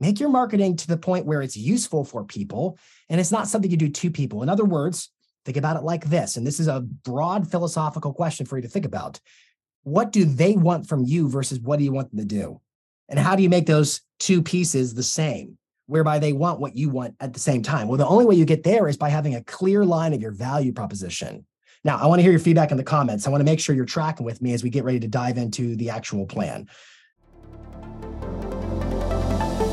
make your marketing to the point where it's useful for people and it's not something you do to people. In other words, think about it like this. And this is a broad philosophical question for you to think about. What do they want from you versus what do you want them to do? And how do you make those two pieces the same, whereby they want what you want at the same time? Well, the only way you get there is by having a clear line of your value proposition. Now, I want to hear your feedback in the comments. I want to make sure you're tracking with me as we get ready to dive into the actual plan.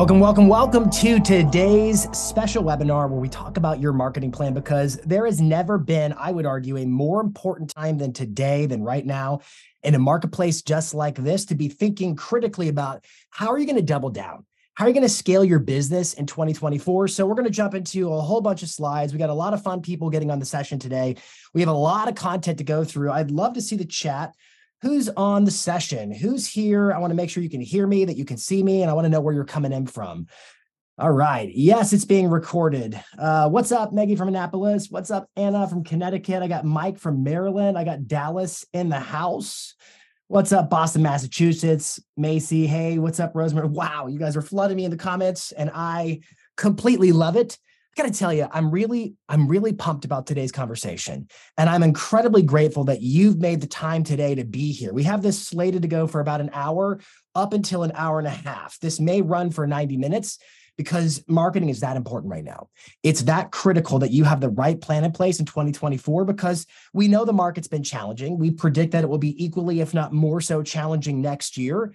Welcome, welcome, welcome to today's special webinar where we talk about your marketing plan because there has never been, I would argue, a more important time than today, than right now, in a marketplace just like this to be thinking critically about how are you going to double down? How are you going to scale your business in 2024? So, we're going to jump into a whole bunch of slides. We got a lot of fun people getting on the session today. We have a lot of content to go through. I'd love to see the chat. Who's on the session? Who's here? I want to make sure you can hear me, that you can see me, and I want to know where you're coming in from. All right. Yes, it's being recorded. Uh, what's up, Maggie from Annapolis? What's up, Anna from Connecticut? I got Mike from Maryland. I got Dallas in the house. What's up, Boston, Massachusetts? Macy, hey, what's up, Rosemary? Wow, you guys are flooding me in the comments, and I completely love it. I got to tell you, I'm really, I'm really pumped about today's conversation, and I'm incredibly grateful that you've made the time today to be here. We have this slated to go for about an hour, up until an hour and a half. This may run for 90 minutes because marketing is that important right now. It's that critical that you have the right plan in place in 2024 because we know the market's been challenging. We predict that it will be equally, if not more so, challenging next year.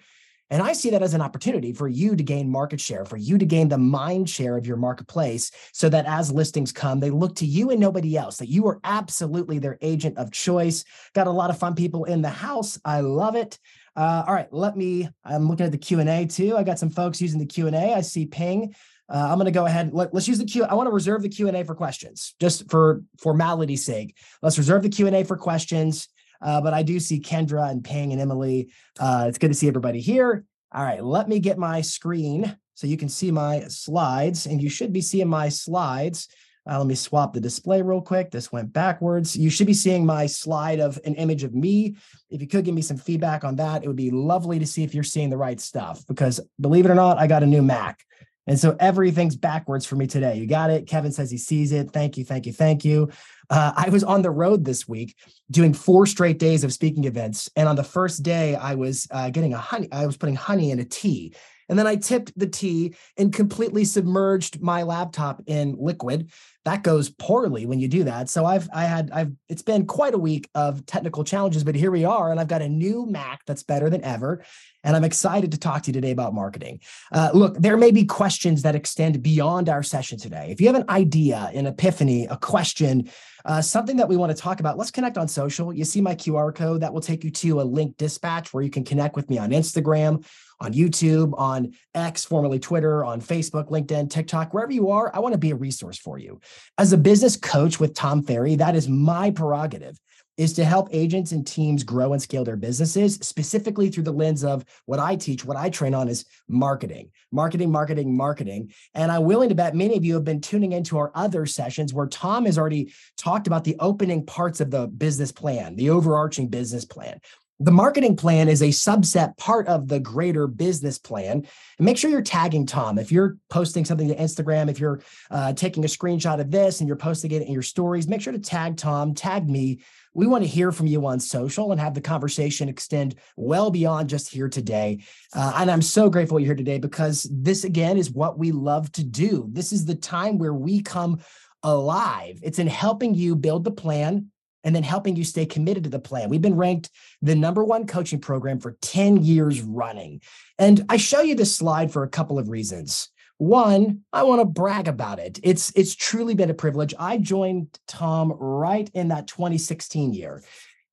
And I see that as an opportunity for you to gain market share, for you to gain the mind share of your marketplace so that as listings come, they look to you and nobody else, that you are absolutely their agent of choice. Got a lot of fun people in the house. I love it. Uh, all right, let me. I'm looking at the Q and A too. I got some folks using the Q and A. I see Ping. Uh, I'm going to go ahead. Let, us use the Q. I want to reserve the Q and A for questions, just for formality's sake. Let's reserve the Q and A for questions. Uh, but I do see Kendra and Ping and Emily. Uh, it's good to see everybody here. All right, let me get my screen so you can see my slides, and you should be seeing my slides. Uh, let me swap the display real quick. This went backwards. You should be seeing my slide of an image of me. If you could give me some feedback on that, it would be lovely to see if you're seeing the right stuff because believe it or not, I got a new Mac. And so everything's backwards for me today. You got it. Kevin says he sees it. Thank you. Thank you. Thank you. Uh, I was on the road this week doing four straight days of speaking events. And on the first day, I was uh, getting a honey, I was putting honey in a tea. And then I tipped the tea and completely submerged my laptop in liquid. That goes poorly when you do that. So I've I had I've it's been quite a week of technical challenges, but here we are, and I've got a new Mac that's better than ever. And I'm excited to talk to you today about marketing. Uh, look, there may be questions that extend beyond our session today. If you have an idea, an epiphany, a question, uh, something that we want to talk about, let's connect on social. You see my QR code that will take you to a link dispatch where you can connect with me on Instagram on YouTube, on X, formerly Twitter, on Facebook, LinkedIn, TikTok, wherever you are, I want to be a resource for you. As a business coach with Tom Ferry, that is my prerogative is to help agents and teams grow and scale their businesses, specifically through the lens of what I teach, what I train on is marketing, marketing, marketing, marketing. And I'm willing to bet many of you have been tuning into our other sessions where Tom has already talked about the opening parts of the business plan, the overarching business plan. The marketing plan is a subset part of the greater business plan. And make sure you're tagging Tom. If you're posting something to Instagram, if you're uh, taking a screenshot of this and you're posting it in your stories, make sure to tag Tom, tag me. We want to hear from you on social and have the conversation extend well beyond just here today. Uh, and I'm so grateful you're here today because this, again, is what we love to do. This is the time where we come alive. It's in helping you build the plan and then helping you stay committed to the plan. We've been ranked the number one coaching program for 10 years running. And I show you this slide for a couple of reasons. One, I want to brag about it. It's it's truly been a privilege. I joined Tom right in that 2016 year.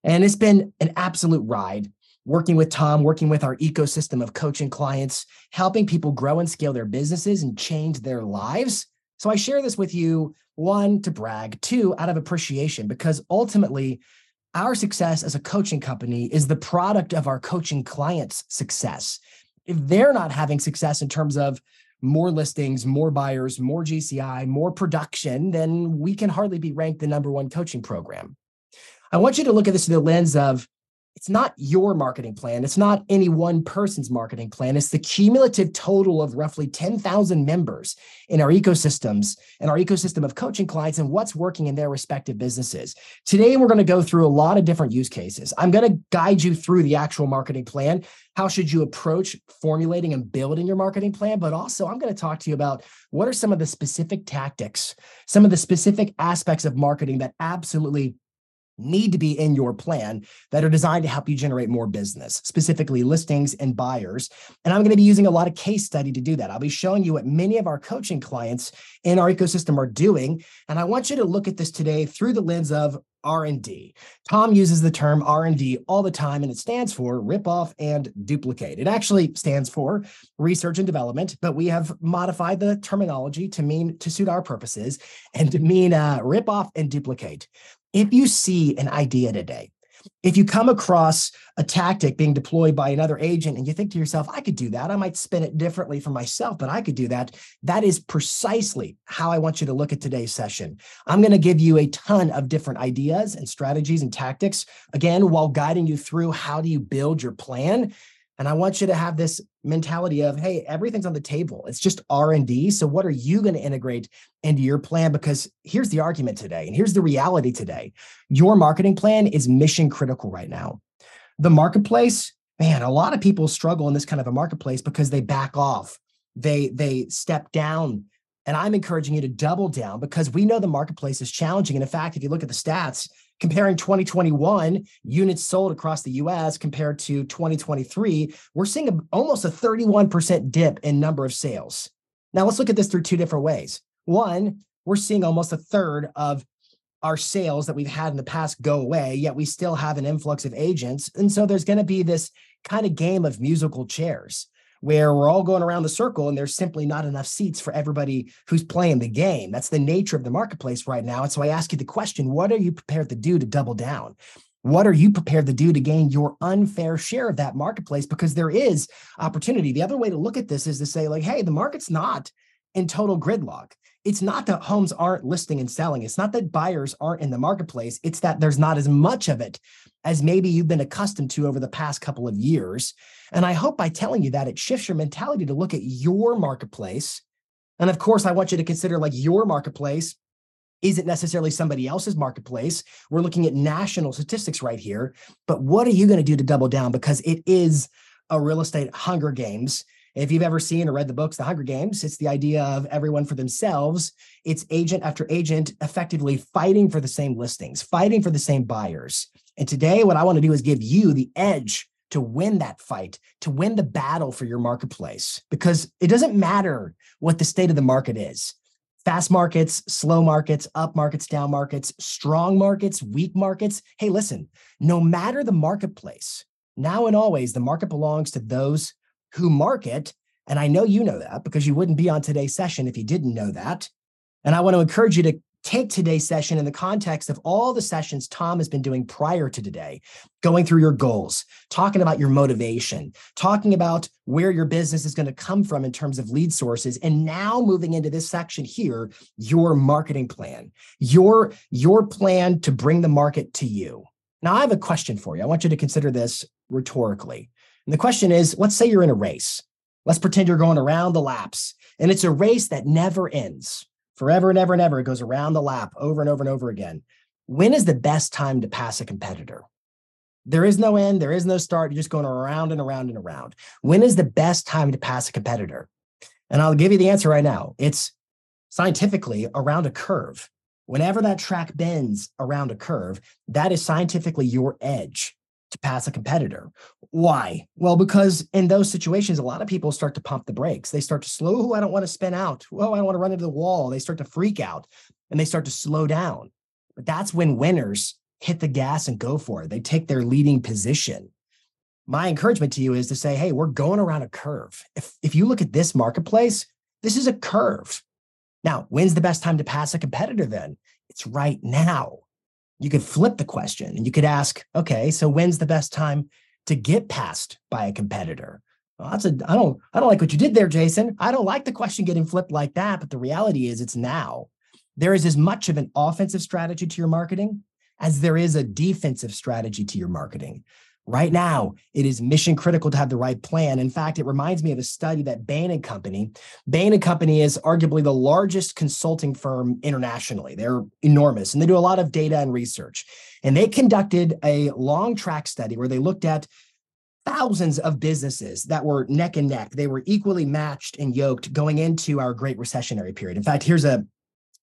And it's been an absolute ride. working with Tom, working with our ecosystem of coaching clients, helping people grow and scale their businesses and change their lives. So I share this with you, one, to brag, two, out of appreciation, because ultimately, our success as a coaching company is the product of our coaching clients' success. If they're not having success in terms of more listings, more buyers, more GCI, more production, then we can hardly be ranked the number one coaching program. I want you to look at this through the lens of it's not your marketing plan. It's not any one person's marketing plan. It's the cumulative total of roughly 10,000 members in our ecosystems and our ecosystem of coaching clients and what's working in their respective businesses. Today, we're going to go through a lot of different use cases. I'm going to guide you through the actual marketing plan. How should you approach formulating and building your marketing plan? But also, I'm going to talk to you about what are some of the specific tactics, some of the specific aspects of marketing that absolutely need to be in your plan that are designed to help you generate more business, specifically listings and buyers. And I'm going to be using a lot of case study to do that. I'll be showing you what many of our coaching clients in our ecosystem are doing, and I want you to look at this today through the lens of R&D. Tom uses the term R&D all the time and it stands for rip off and duplicate. It actually stands for research and development, but we have modified the terminology to mean to suit our purposes and to mean uh, rip off and duplicate if you see an idea today, if you come across a tactic being deployed by another agent and you think to yourself, I could do that, I might spin it differently for myself, but I could do that. That is precisely how I want you to look at today's session. I'm going to give you a ton of different ideas and strategies and tactics, again, while guiding you through how do you build your plan and I want you to have this mentality of, hey, everything's on the table. It's just R&D. So what are you going to integrate into your plan? Because here's the argument today, and here's the reality today. Your marketing plan is mission critical right now. The marketplace, man, a lot of people struggle in this kind of a marketplace because they back off. They they step down. And I'm encouraging you to double down because we know the marketplace is challenging. And in fact, if you look at the stats, comparing 2021 units sold across the US compared to 2023, we're seeing a, almost a 31% dip in number of sales. Now, let's look at this through two different ways. One, we're seeing almost a third of our sales that we've had in the past go away, yet we still have an influx of agents. And so there's going to be this kind of game of musical chairs where we're all going around the circle and there's simply not enough seats for everybody who's playing the game. That's the nature of the marketplace right now. And so I ask you the question what are you prepared to do to double down? What are you prepared to do to gain your unfair share of that marketplace? Because there is opportunity. The other way to look at this is to say, like, hey, the market's not in total gridlock. It's not that homes aren't listing and selling. It's not that buyers aren't in the marketplace. It's that there's not as much of it as maybe you've been accustomed to over the past couple of years. And I hope by telling you that it shifts your mentality to look at your marketplace. And of course, I want you to consider like your marketplace isn't necessarily somebody else's marketplace. We're looking at national statistics right here. But what are you going to do to double down? Because it is a real estate Hunger Games. If you've ever seen or read the books, The Hunger Games, it's the idea of everyone for themselves. It's agent after agent effectively fighting for the same listings, fighting for the same buyers. And today, what I want to do is give you the edge to win that fight, to win the battle for your marketplace, because it doesn't matter what the state of the market is. Fast markets, slow markets, up markets, down markets, strong markets, weak markets. Hey, listen, no matter the marketplace, now and always, the market belongs to those who market. And I know you know that because you wouldn't be on today's session if you didn't know that. And I want to encourage you to take today's session in the context of all the sessions Tom has been doing prior to today, going through your goals, talking about your motivation, talking about where your business is going to come from in terms of lead sources, and now moving into this section here, your marketing plan, your, your plan to bring the market to you. Now, I have a question for you. I want you to consider this rhetorically. And the question is let's say you're in a race. Let's pretend you're going around the laps, and it's a race that never ends forever and ever and ever. It goes around the lap over and over and over again. When is the best time to pass a competitor? There is no end, there is no start. You're just going around and around and around. When is the best time to pass a competitor? And I'll give you the answer right now. It's scientifically around a curve. Whenever that track bends around a curve, that is scientifically your edge to pass a competitor. Why? Well, because in those situations, a lot of people start to pump the brakes. They start to slow. Oh, I don't want to spin out. Oh, I don't want to run into the wall. They start to freak out and they start to slow down. But that's when winners hit the gas and go for it. They take their leading position. my encouragement to you is to say, hey, we're going around a curve. If, if you look at this marketplace, this is a curve. Now, when's the best time to pass a competitor then? It's right now. You could flip the question and you could ask, okay, so when's the best time to get passed by a competitor? Well, that's a I don't I don't like what you did there, Jason. I don't like the question getting flipped like that, but the reality is it's now. There is as much of an offensive strategy to your marketing as there is a defensive strategy to your marketing. Right now, it is mission critical to have the right plan. In fact, it reminds me of a study that Bain and Company. Bain and Company is arguably the largest consulting firm internationally. They're enormous and they do a lot of data and research. And they conducted a long track study where they looked at thousands of businesses that were neck and neck. They were equally matched and yoked going into our great recessionary period. In fact, here's a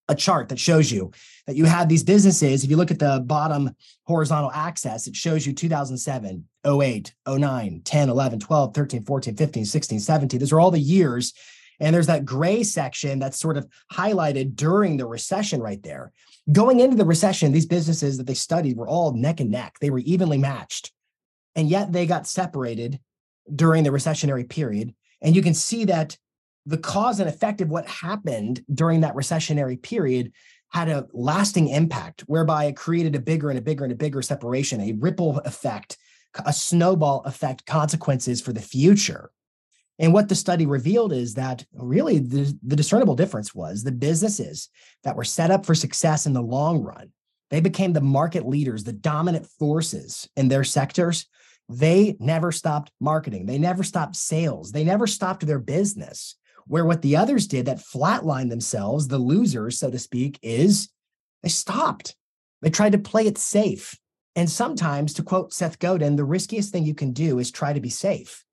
a chart that shows you that you had these businesses. If you look at the bottom horizontal axis, it shows you 2007, 08, 09, 10, 11, 12, 13, 14, 15, 16, 17. Those are all the years. And there's that gray section that's sort of highlighted during the recession right there. Going into the recession, these businesses that they studied were all neck and neck, they were evenly matched. And yet they got separated during the recessionary period. And you can see that the cause and effect of what happened during that recessionary period had a lasting impact whereby it created a bigger and a bigger and a bigger separation, a ripple effect, a snowball effect consequences for the future. And what the study revealed is that really the, the discernible difference was the businesses that were set up for success in the long run, they became the market leaders, the dominant forces in their sectors. They never stopped marketing. They never stopped sales. They never stopped their business. Where what the others did that flatlined themselves, the losers, so to speak, is they stopped. They tried to play it safe. And sometimes, to quote Seth Godin, the riskiest thing you can do is try to be safe.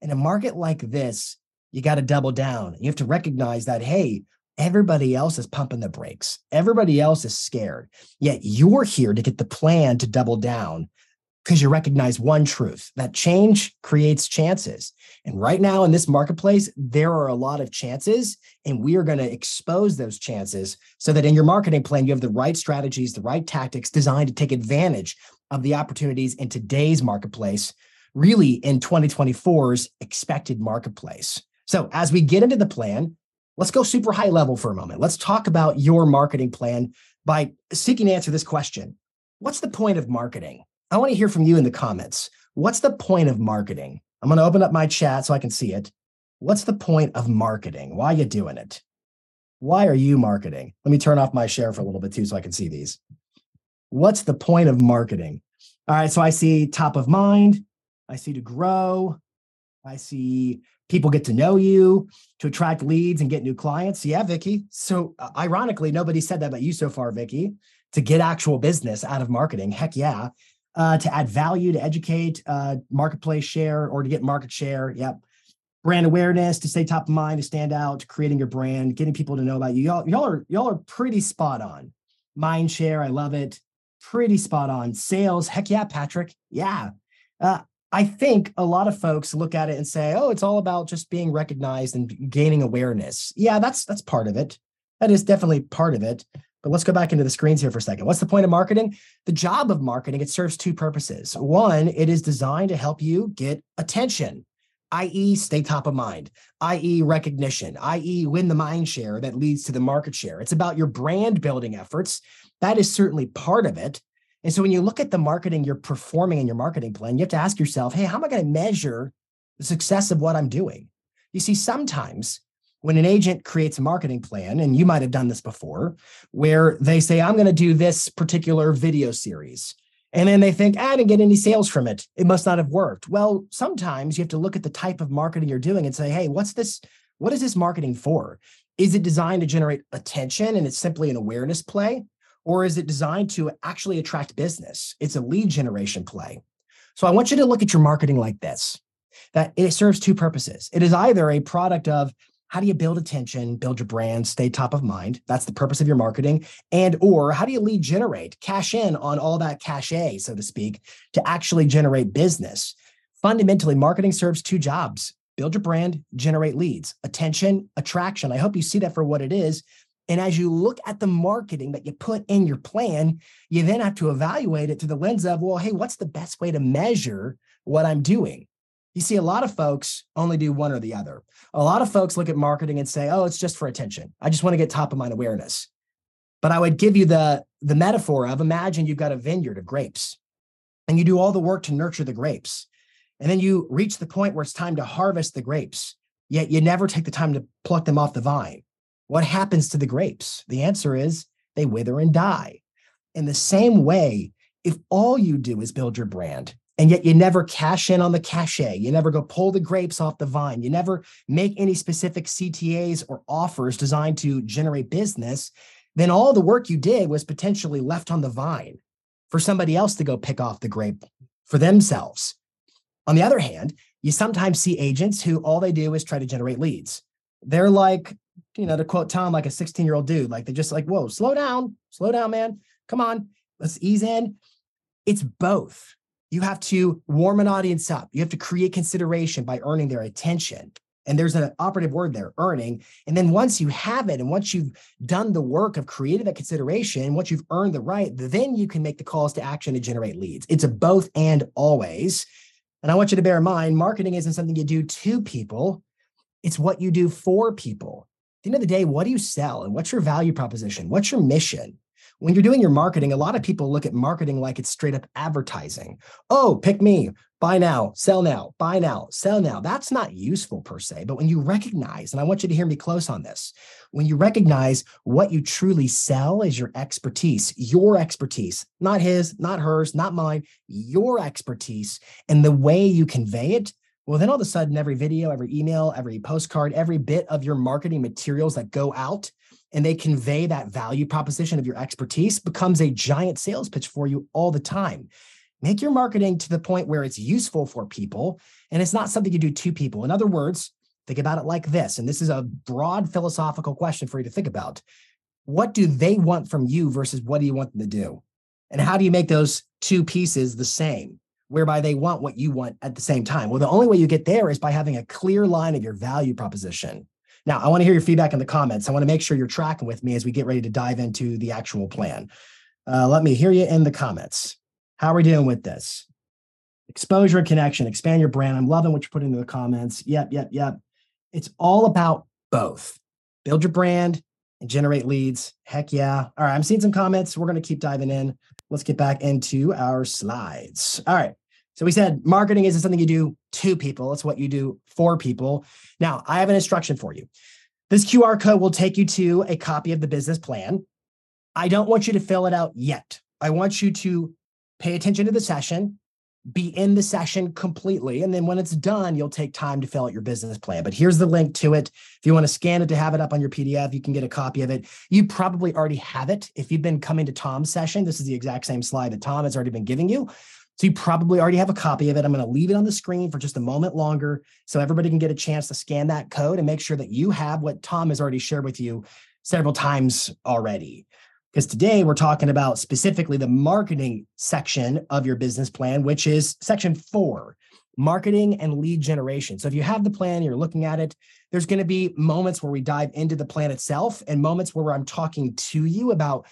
In a market like this, you got to double down. You have to recognize that, hey, everybody else is pumping the brakes. Everybody else is scared. Yet you're here to get the plan to double down because you recognize one truth that change creates chances. And right now in this marketplace, there are a lot of chances, and we are going to expose those chances so that in your marketing plan, you have the right strategies, the right tactics designed to take advantage of the opportunities in today's marketplace, really in 2024's expected marketplace. So as we get into the plan, let's go super high level for a moment. Let's talk about your marketing plan by seeking to answer this question What's the point of marketing? I want to hear from you in the comments. What's the point of marketing? I'm going to open up my chat so I can see it. What's the point of marketing? Why are you doing it? Why are you marketing? Let me turn off my share for a little bit too so I can see these. What's the point of marketing? All right, so I see top of mind, I see to grow, I see people get to know you, to attract leads and get new clients. Yeah, Vicky. So uh, ironically, nobody said that about you so far, Vicky. To get actual business out of marketing. Heck yeah uh, to add value, to educate, uh, marketplace share, or to get market share. Yep. Brand awareness, to stay top of mind, to stand out, creating your brand, getting people to know about you. Y'all, y'all are y'all are pretty spot on. Mind share, I love it. Pretty spot on. Sales, heck yeah, Patrick. Yeah. Uh, I think a lot of folks look at it and say, "Oh, it's all about just being recognized and gaining awareness." Yeah, that's that's part of it. That is definitely part of it. But let's go back into the screens here for a second. What's the point of marketing? The job of marketing, it serves two purposes. One, it is designed to help you get attention, i.e., stay top of mind, i.e., recognition, i.e., win the mind share that leads to the market share. It's about your brand building efforts. That is certainly part of it. And so when you look at the marketing you're performing in your marketing plan, you have to ask yourself, hey, how am I going to measure the success of what I'm doing? You see, sometimes when an agent creates a marketing plan, and you might have done this before, where they say, I'm going to do this particular video series. And then they think, ah, I didn't get any sales from it. It must not have worked. Well, sometimes you have to look at the type of marketing you're doing and say, hey, what's this? What is this marketing for? Is it designed to generate attention and it's simply an awareness play? Or is it designed to actually attract business? It's a lead generation play. So I want you to look at your marketing like this that it serves two purposes. It is either a product of, how do you build attention build your brand stay top of mind? That's the purpose of your marketing. And or how do you lead generate cash in on all that cachet so to speak to actually generate business? Fundamentally marketing serves two jobs. Build your brand generate leads. Attention attraction. I hope you see that for what it is. And as you look at the marketing that you put in your plan you then have to evaluate it through the lens of well hey what's the best way to measure what I'm doing. You see, a lot of folks only do one or the other. A lot of folks look at marketing and say, oh, it's just for attention. I just want to get top of mind awareness. But I would give you the, the metaphor of imagine you've got a vineyard of grapes and you do all the work to nurture the grapes. And then you reach the point where it's time to harvest the grapes, yet you never take the time to pluck them off the vine. What happens to the grapes? The answer is they wither and die. In the same way, if all you do is build your brand, and yet you never cash in on the cachet. You never go pull the grapes off the vine. You never make any specific CTAs or offers designed to generate business. Then all the work you did was potentially left on the vine for somebody else to go pick off the grape for themselves. On the other hand, you sometimes see agents who all they do is try to generate leads. They're like, you know, to quote Tom, like a 16 year old dude, like they're just like, whoa, slow down, slow down, man. Come on, let's ease in. It's both you have to warm an audience up. You have to create consideration by earning their attention. And there's an operative word there, earning. And then once you have it, and once you've done the work of creating that consideration, once you've earned the right, then you can make the calls to action to generate leads. It's a both and always. And I want you to bear in mind marketing isn't something you do to people, it's what you do for people. At the end of the day, what do you sell and what's your value proposition? What's your mission? When you're doing your marketing, a lot of people look at marketing like it's straight up advertising. Oh, pick me, buy now, sell now, buy now, sell now. That's not useful per se. But when you recognize, and I want you to hear me close on this, when you recognize what you truly sell is your expertise, your expertise, not his, not hers, not mine, your expertise, and the way you convey it. Well, then all of a sudden, every video, every email, every postcard, every bit of your marketing materials that go out and they convey that value proposition of your expertise becomes a giant sales pitch for you all the time. Make your marketing to the point where it's useful for people and it's not something you do to people. In other words, think about it like this. And this is a broad philosophical question for you to think about. What do they want from you versus what do you want them to do? And how do you make those two pieces the same, whereby they want what you want at the same time? Well, the only way you get there is by having a clear line of your value proposition. Now, I want to hear your feedback in the comments. I want to make sure you're tracking with me as we get ready to dive into the actual plan. Uh, let me hear you in the comments. How are we doing with this? Exposure and connection, expand your brand. I'm loving what you're putting in the comments. Yep, yep, yep. It's all about both. Build your brand and generate leads. Heck yeah. All right, I'm seeing some comments. We're going to keep diving in. Let's get back into our slides. All right. So we said marketing isn't something you do to people, it's what you do for people. Now, I have an instruction for you. This QR code will take you to a copy of the business plan. I don't want you to fill it out yet. I want you to pay attention to the session, be in the session completely. And then when it's done, you'll take time to fill out your business plan. But here's the link to it. If you want to scan it to have it up on your PDF, you can get a copy of it. You probably already have it. If you've been coming to Tom's session, this is the exact same slide that Tom has already been giving you. So you probably already have a copy of it. I'm going to leave it on the screen for just a moment longer so everybody can get a chance to scan that code and make sure that you have what Tom has already shared with you several times already. Because today we're talking about specifically the marketing section of your business plan, which is section four marketing and lead generation. So if you have the plan, you're looking at it, there's going to be moments where we dive into the plan itself and moments where I'm talking to you about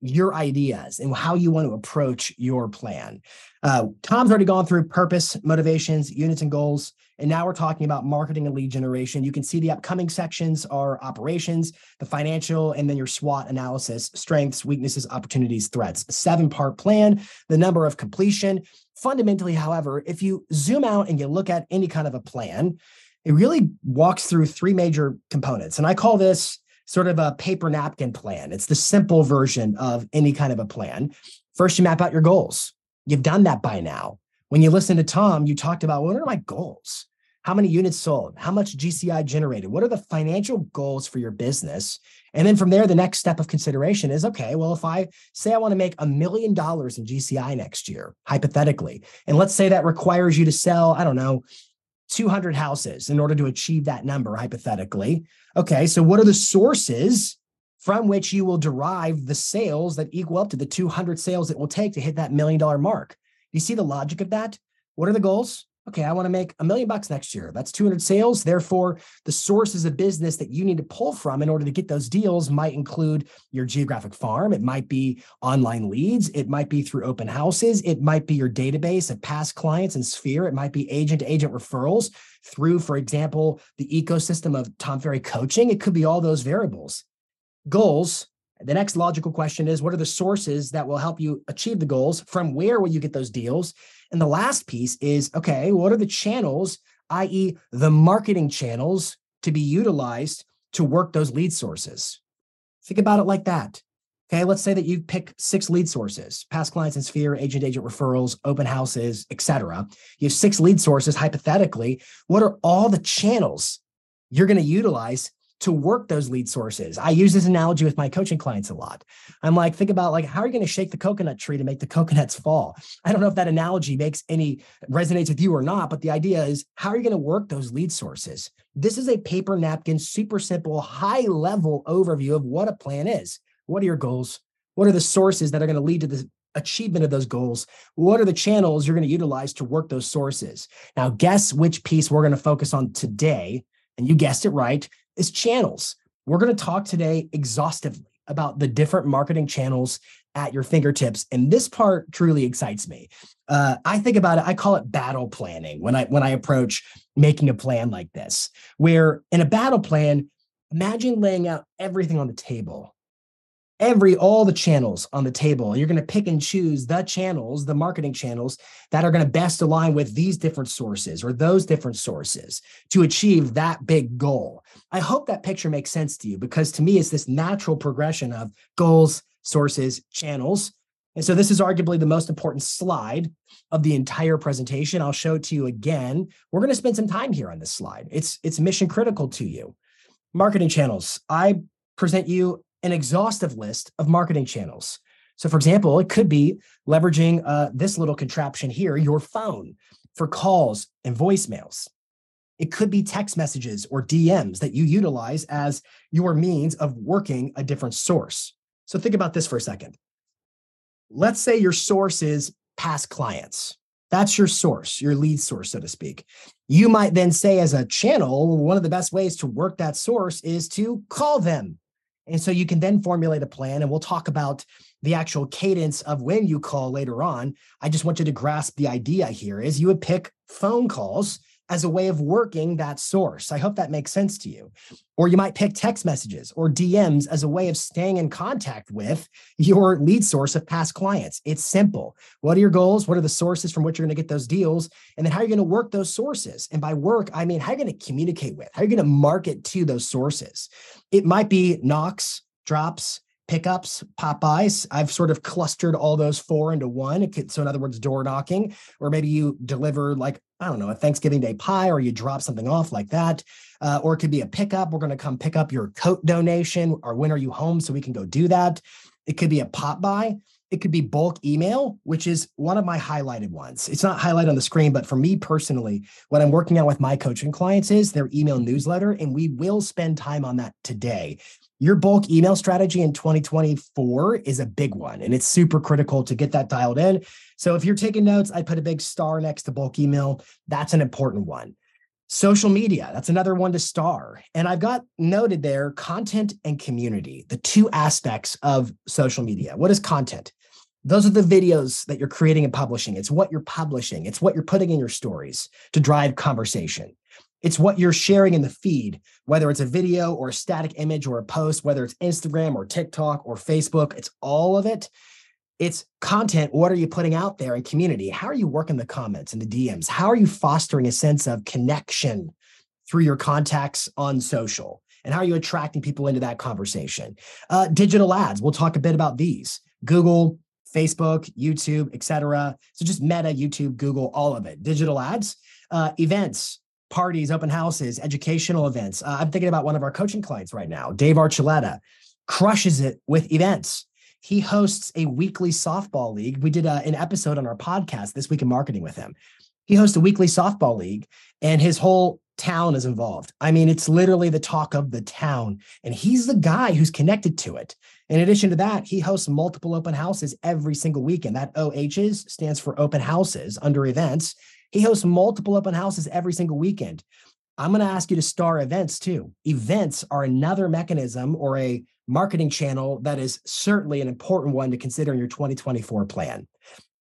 your ideas and how you want to approach your plan. Uh, Tom's already gone through purpose, motivations, units, and goals. And now we're talking about marketing and lead generation. You can see the upcoming sections are operations, the financial, and then your SWOT analysis, strengths, weaknesses, opportunities, threats. Seven part plan, the number of completion. Fundamentally, however, if you zoom out and you look at any kind of a plan, it really walks through three major components. And I call this sort of a paper napkin plan. It's the simple version of any kind of a plan. First, you map out your goals. You've done that by now. When you listen to Tom, you talked about what are my goals? How many units sold? How much GCI generated? What are the financial goals for your business? And then from there, the next step of consideration is okay, well, if I say I want to make a million dollars in GCI next year, hypothetically, and let's say that requires you to sell, I don't know, 200 houses in order to achieve that number, hypothetically. Okay, so what are the sources from which you will derive the sales that equal up to the 200 sales it will take to hit that million dollar mark? You see the logic of that? What are the goals? okay, I want to make a million bucks next year. That's 200 sales. Therefore, the sources of business that you need to pull from in order to get those deals might include your geographic farm. It might be online leads. It might be through open houses. It might be your database of past clients and Sphere. It might be agent to agent referrals through, for example, the ecosystem of Tom Ferry coaching. It could be all those variables. Goals the next logical question is what are the sources that will help you achieve the goals? From where will you get those deals? And the last piece is okay, what are the channels, i.e., the marketing channels to be utilized to work those lead sources? Think about it like that. Okay, let's say that you pick six lead sources, past clients and sphere, agent agent referrals, open houses, etc. You have six lead sources hypothetically. What are all the channels you're going to utilize to work those lead sources. I use this analogy with my coaching clients a lot. I'm like, think about like, how are you going to shake the coconut tree to make the coconuts fall? I don't know if that analogy makes any resonates with you or not, but the idea is how are you going to work those lead sources? This is a paper napkin, super simple, high level overview of what a plan is. What are your goals? What are the sources that are going to lead to the achievement of those goals? What are the channels you're going to utilize to work those sources? Now, guess which piece we're going to focus on today. And you guessed it right is channels. We're going to talk today exhaustively about the different marketing channels at your fingertips and this part truly excites me uh, i think about it i call it battle planning when i when i approach making a plan like this where in a battle plan imagine laying out everything on the table every all the channels on the table. You're going to pick and choose the channels the marketing channels that are going to best align with these different sources or those different sources to achieve that big goal. I hope that picture makes sense to you because to me it's this natural progression of goals sources channels. And so this is arguably the most important slide of the entire presentation. I'll show it to you again. We're going to spend some time here on this slide. It's it's mission critical to you. Marketing channels. I present you an exhaustive list of marketing channels. So, for example, it could be leveraging uh, this little contraption here, your phone, for calls and voicemails. It could be text messages or DMs that you utilize as your means of working a different source. So, think about this for a second. Let's say your source is past clients. That's your source, your lead source, so to speak. You might then say, as a channel, one of the best ways to work that source is to call them and so you can then formulate a plan, and we'll talk about the actual cadence of when you call later on. I just want you to grasp the idea here is you would pick phone calls as a way of working that source. I hope that makes sense to you. Or you might pick text messages or DMs as a way of staying in contact with your lead source of past clients. It's simple. What are your goals? What are the sources from which you're going to get those deals? And then how are you going to work those sources? And by work, I mean, how are you going to communicate with? How are you going to market to those sources? It might be knocks, drops, pickups, pop-bys. I've sort of clustered all those four into one. So, in other words, door knocking, or maybe you deliver like, I don't know, a Thanksgiving Day pie, or you drop something off like that. Uh, or it could be a pickup. We're going to come pick up your coat donation, or when are you home so we can go do that. It could be a pop by. It could be bulk email, which is one of my highlighted ones. It's not highlighted on the screen, but for me personally, what I'm working on with my coaching clients is their email newsletter. And we will spend time on that today your bulk email strategy in 2024 is a big one and it's super critical to get that dialed in. So if you're taking notes, I put a big star next to bulk email. That's an important one. Social media, that's another one to star. And I've got noted there content and community, the two aspects of social media. What is content? Those are the videos that you're creating and publishing. It's what you're publishing, it's what you're putting in your stories to drive conversation. It's what you're sharing in the feed, whether it's a video or a static image or a post, whether it's Instagram or TikTok or Facebook, it's all of it. It's content. What are you putting out there in community? How are you working the comments and the DMs? How are you fostering a sense of connection through your contacts on social? And how are you attracting people into that conversation? Uh, digital ads. We'll talk a bit about these. Google, Facebook, YouTube, etc. So just Meta, YouTube, Google, all of it. Digital ads, uh, events, parties, open houses, educational events. Uh, I'm thinking about one of our coaching clients right now, Dave Archuleta, crushes it with events. He hosts a weekly softball league. We did a, uh, an episode on our podcast this week in marketing with him. He hosts a weekly softball league, and his whole town is involved. I mean, it's literally the talk of the town, and he's the guy who's connected to it. In addition to that, he hosts multiple open houses every single weekend. that OHs stands for open houses under events He hosts multiple open houses every single weekend. I'm going to ask you to star events too. Events are another mechanism or a marketing channel that is certainly an important one to consider in your 2024 plan.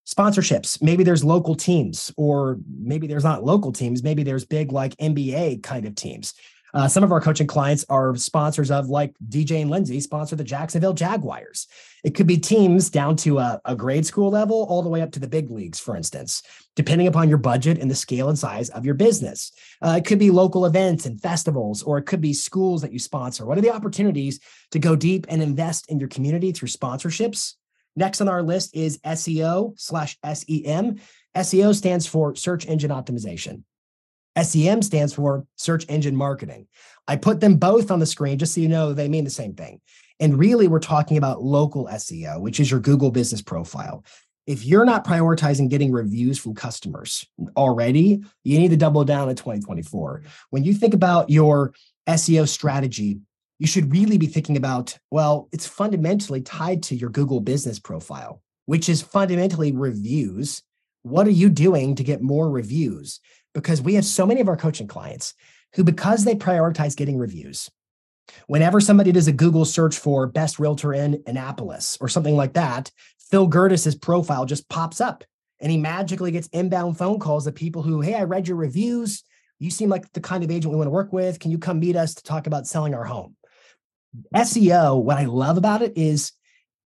Sponsorships, maybe there's local teams, or maybe there's not local teams, maybe there's big like NBA kind of teams. Uh, some of our coaching clients are sponsors of, like DJ and Lindsay, sponsor the Jacksonville Jaguars. It could be teams down to a, a, grade school level, all the way up to the big leagues, for instance, depending upon your budget and the scale and size of your business. Uh, it could be local events and festivals, or it could be schools that you sponsor. What are the opportunities to go deep and invest in your community through sponsorships? Next on our list is SEO slash SEM. SEO stands for search engine optimization. SEM stands for search engine marketing. I put them both on the screen just so you know they mean the same thing. And really, we're talking about local SEO, which is your Google business profile. If you're not prioritizing getting reviews from customers already, you need to double down in 2024. When you think about your SEO strategy, you should really be thinking about, well, it's fundamentally tied to your Google business profile, which is fundamentally reviews. What are you doing to get more reviews? Because we have so many of our coaching clients who, because they prioritize getting reviews, whenever somebody does a Google search for best realtor in Annapolis or something like that, Phil Gertis's profile just pops up and he magically gets inbound phone calls of people who, hey, I read your reviews. You seem like the kind of agent we want to work with. Can you come meet us to talk about selling our home? SEO, what I love about it is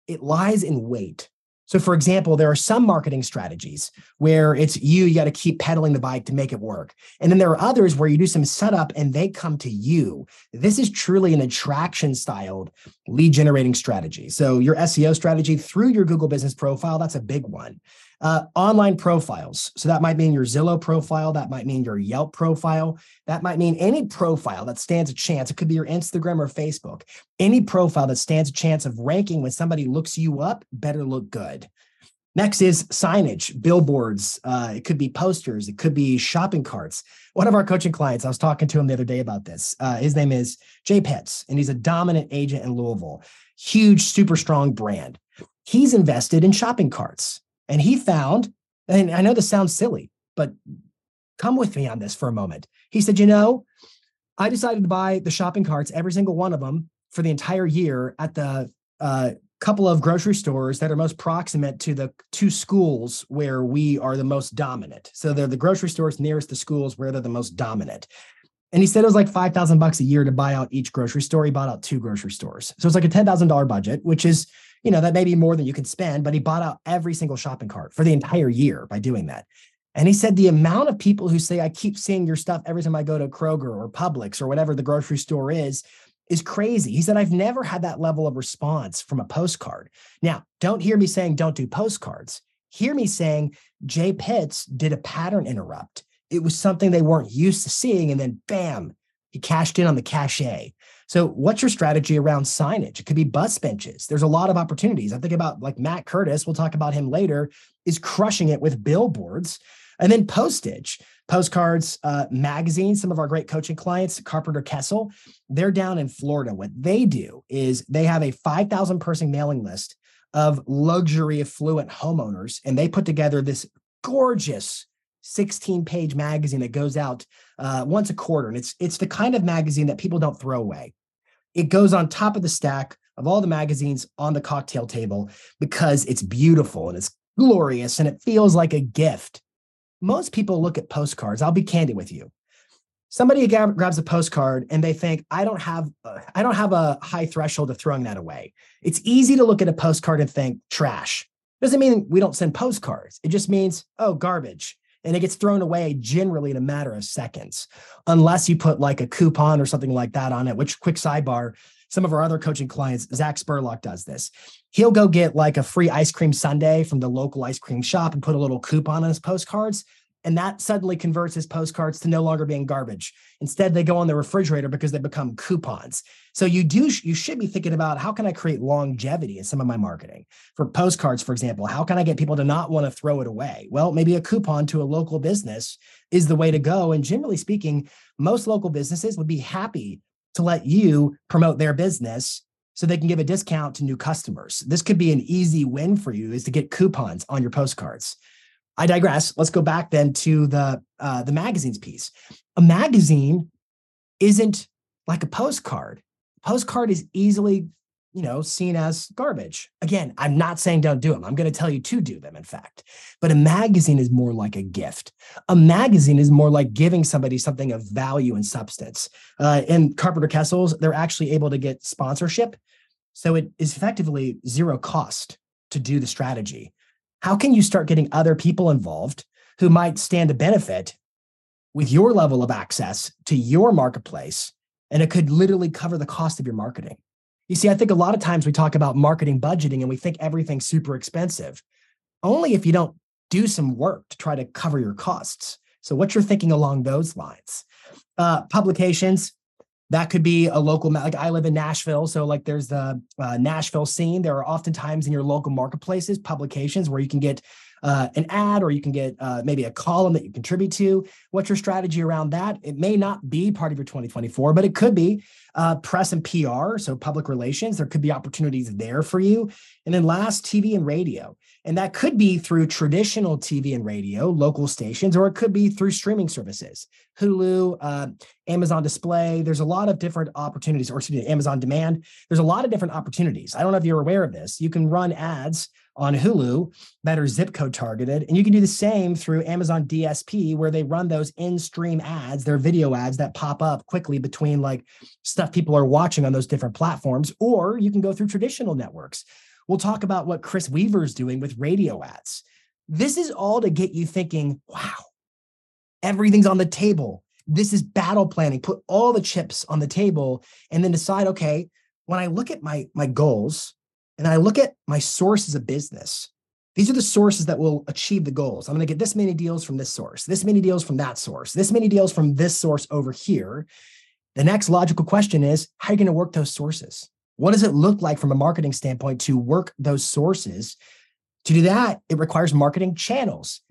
it lies in wait. So, for example, there are some marketing strategies where it's you, you got to keep pedaling the bike to make it work. And then there are others where you do some setup and they come to you. This is truly an attraction styled lead generating strategy. So, your SEO strategy through your Google business profile, that's a big one. Uh, online profiles. So that might mean your Zillow profile. That might mean your Yelp profile. That might mean any profile that stands a chance. It could be your Instagram or Facebook. Any profile that stands a chance of ranking when somebody looks you up better look good. Next is signage, billboards. Uh, it could be posters. It could be shopping carts. One of our coaching clients, I was talking to him the other day about this. Uh, his name is Jay Pitts, and he's a dominant agent in Louisville. Huge, super strong brand. He's invested in shopping carts. And he found, and I know this sounds silly, but come with me on this for a moment. He said, You know, I decided to buy the shopping carts, every single one of them, for the entire year at the uh, couple of grocery stores that are most proximate to the two schools where we are the most dominant. So they're the grocery stores nearest the schools where they're the most dominant. And he said it was like 5,000 bucks a year to buy out each grocery store. He bought out two grocery stores. So it's like a $10,000 budget, which is you know, that may be more than you can spend, but he bought out every single shopping cart for the entire year by doing that. And he said the amount of people who say, I keep seeing your stuff every time I go to Kroger or Publix or whatever the grocery store is, is crazy. He said, I've never had that level of response from a postcard. Now, don't hear me saying don't do postcards. Hear me saying Jay Pitts did a pattern interrupt. It was something they weren't used to seeing. And then bam, he cashed in on the cachet. So, what's your strategy around signage? It could be bus benches. There's a lot of opportunities. I think about like Matt Curtis, we'll talk about him later, is crushing it with billboards and then postage, postcards, uh, magazines. Some of our great coaching clients, Carpenter Kessel, they're down in Florida. What they do is they have a 5,000 person mailing list of luxury affluent homeowners, and they put together this gorgeous 16 page magazine that goes out uh, once a quarter. And it's, it's the kind of magazine that people don't throw away. It goes on top of the stack of all the magazines on the cocktail table because it's beautiful and it's glorious and it feels like a gift. Most people look at postcards. I'll be candid with you. Somebody grabs a postcard and they think, I don't have, uh, I don't have a high threshold of throwing that away. It's easy to look at a postcard and think trash. Doesn't mean we don't send postcards. It just means, oh, garbage and it gets thrown away generally in a matter of seconds, unless you put like a coupon or something like that on it. Which, quick sidebar, some of our other coaching clients, Zach Spurlock does this. He'll go get like a free ice cream sundae from the local ice cream shop and put a little coupon on his postcards. And that suddenly converts his postcards to no longer being garbage. Instead, they go on the refrigerator because they become coupons. So you do you should be thinking about how can I create longevity in some of my marketing? For postcards, for example, how can I get people to not want to throw it away? Well, maybe a coupon to a local business is the way to go. And generally speaking, most local businesses would be happy to let you promote their business so they can give a discount to new customers. This could be an easy win for you is to get coupons on your postcards. I digress. Let's go back then to the uh, the magazines piece. A magazine isn't like a postcard. Postcard is easily, you know, seen as garbage. Again, I'm not saying don't do them. I'm going to tell you to do them, in fact. But a magazine is more like a gift. A magazine is more like giving somebody something of value and substance. Uh, in Carpenter Kessels, they're actually able to get sponsorship. So it is effectively zero cost to do the strategy. How can you start getting other people involved who might stand to benefit with your level of access to your marketplace? And it could literally cover the cost of your marketing. You see, I think a lot of times we talk about marketing budgeting and we think everything's super expensive, only if you don't do some work to try to cover your costs. So, what you're thinking along those lines? Uh, publications, that could be a local like i live in nashville so like there's the uh, nashville scene. There are oftentimes in your local marketplaces publications where you can get uh, an ad or you can get uh, maybe a column that you contribute to what's your strategy around that it may not be part of your 2024 but it could be uh, press and pr so public relations there could be opportunities there for you and then last tv and radio and that could be through traditional TV and radio, local stations, or it could be through streaming services, Hulu, uh, Amazon Display. There's a lot of different opportunities, or excuse me, Amazon Demand. There's a lot of different opportunities. I don't know if you're aware of this. You can run ads on Hulu that are zip code targeted, and you can do the same through Amazon DSP, where they run those in-stream ads. They're video ads that pop up quickly between like stuff people are watching on those different platforms, or you can go through traditional networks. We'll talk about what Chris Weaver's doing with radio ads. This is all to get you thinking, wow, everything's on the table. This is battle planning. Put all the chips on the table and then decide, okay, when I look at my, my goals and I look at my sources of business, these are the sources that will achieve the goals. I'm going to get this many deals from this source, this many deals from that source, this many deals from this source over here. The next logical question is how are you going to work those sources? What does it look like from a marketing standpoint to work those sources? To do that, it requires marketing channels.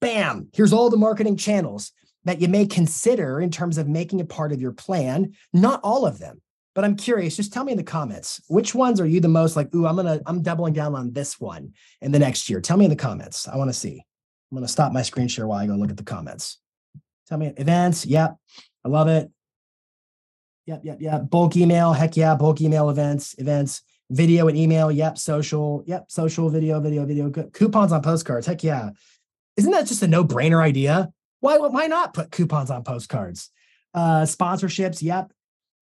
Bam, here's all the marketing channels that you may consider in terms of making a part of your plan. Not all of them, but I'm curious. Just tell me in the comments which ones are you the most like, ooh, I'm gonna, I'm doubling down on this one in the next year. Tell me in the comments. I want to see. I'm gonna stop my screen share while I go look at the comments. Tell me events. Yep. I love it. Yep, yep, yep. Bulk email. Heck yeah. Bulk email events, events, video and email. Yep. Social. Yep. Social, video, video, video. Coupons on postcards. Heck yeah. Isn't that just a no brainer idea? Why, why not put coupons on postcards? Uh, sponsorships. Yep.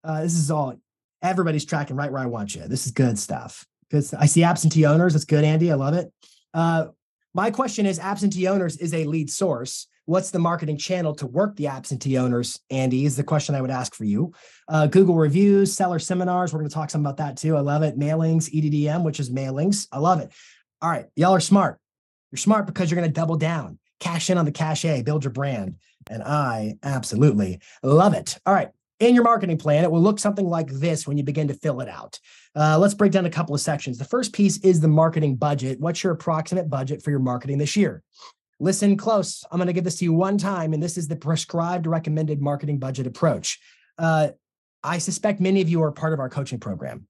Uh, this is all everybody's tracking right where I want you. This is good stuff. Good. I see absentee owners. That's good, Andy. I love it. Uh, my question is absentee owners is a lead source what's the marketing channel to work the absentee owners andy is the question i would ask for you uh, google reviews seller seminars we're going to talk some about that too i love it mailings eddm which is mailings i love it all right y'all are smart you're smart because you're going to double down cash in on the cachet build your brand and i absolutely love it all right in your marketing plan, it will look something like this when you begin to fill it out. Uh, let's break down a couple of sections. The first piece is the marketing budget. What's your approximate budget for your marketing this year? Listen close. I'm going to give this to you one time, and this is the prescribed recommended marketing budget approach. Uh, I suspect many of you are part of our coaching program.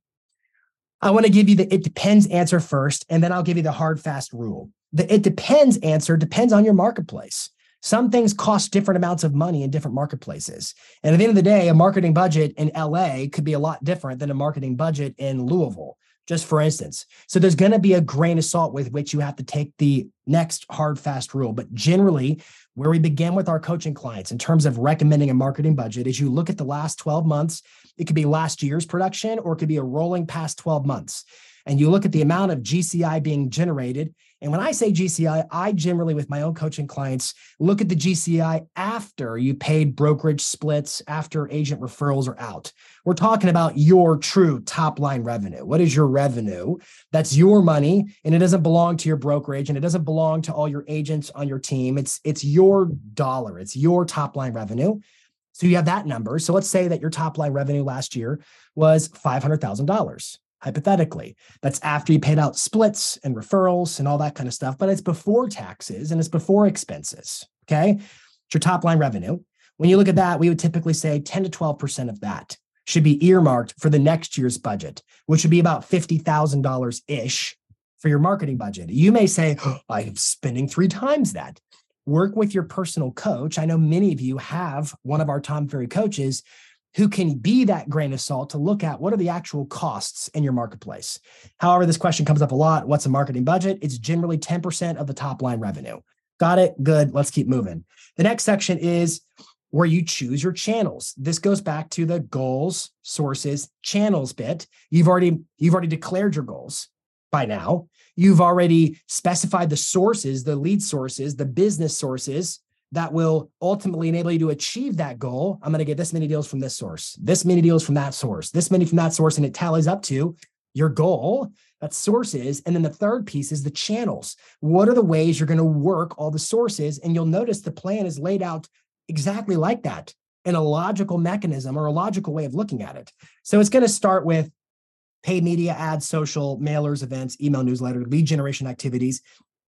I want to give you the it depends answer first, and then I'll give you the hard, fast rule. The it depends answer depends on your marketplace. Some things cost different amounts of money in different marketplaces. And at the end of the day, a marketing budget in LA could be a lot different than a marketing budget in Louisville just for instance. So there's going to be a grain of salt with which you have to take the next hard, fast rule. But generally, where we begin with our coaching clients in terms of recommending a marketing budget is you look at the last 12 months. It could be last year's production or it could be a rolling past 12 months. And you look at the amount of GCI being generated and when I say GCI, I generally, with my own coaching clients, look at the GCI after you paid brokerage splits, after agent referrals are out. We're talking about your true top line revenue. What is your revenue? That's your money, and it doesn't belong to your brokerage, and it doesn't belong to all your agents on your team. It's it's your dollar. It's your top line revenue. So you have that number. So let's say that your top line revenue last year was five hundred thousand dollars hypothetically. That's after you paid out splits and referrals and all that kind of stuff, but it's before taxes and it's before expenses. Okay. It's your top line revenue. When you look at that, we would typically say 10 to 12% of that should be earmarked for the next year's budget, which would be about $50,000 ish. for your marketing budget. You may say, oh, I'm spending three times that. Work with your personal coach. I know many of you have one of our Tom Ferry coaches who can be that grain of salt to look at what are the actual costs in your marketplace. However, this question comes up a lot. What's a marketing budget? It's generally 10% of the top line revenue. Got it? Good. Let's keep moving. The next section is where you choose your channels. This goes back to the goals, sources, channels bit. You've already you've already declared your goals by now. You've already specified the sources, the lead sources, the business sources that will ultimately enable you to achieve that goal. I'm going to get this many deals from this source, this many deals from that source, this many from that source, and it tallies up to your goal. That's sources. And then the third piece is the channels. What are the ways you're going to work all the sources? And you'll notice the plan is laid out exactly like that in a logical mechanism or a logical way of looking at it. So it's going to start with paid media, ads, social, mailers, events, email newsletter, lead generation activities.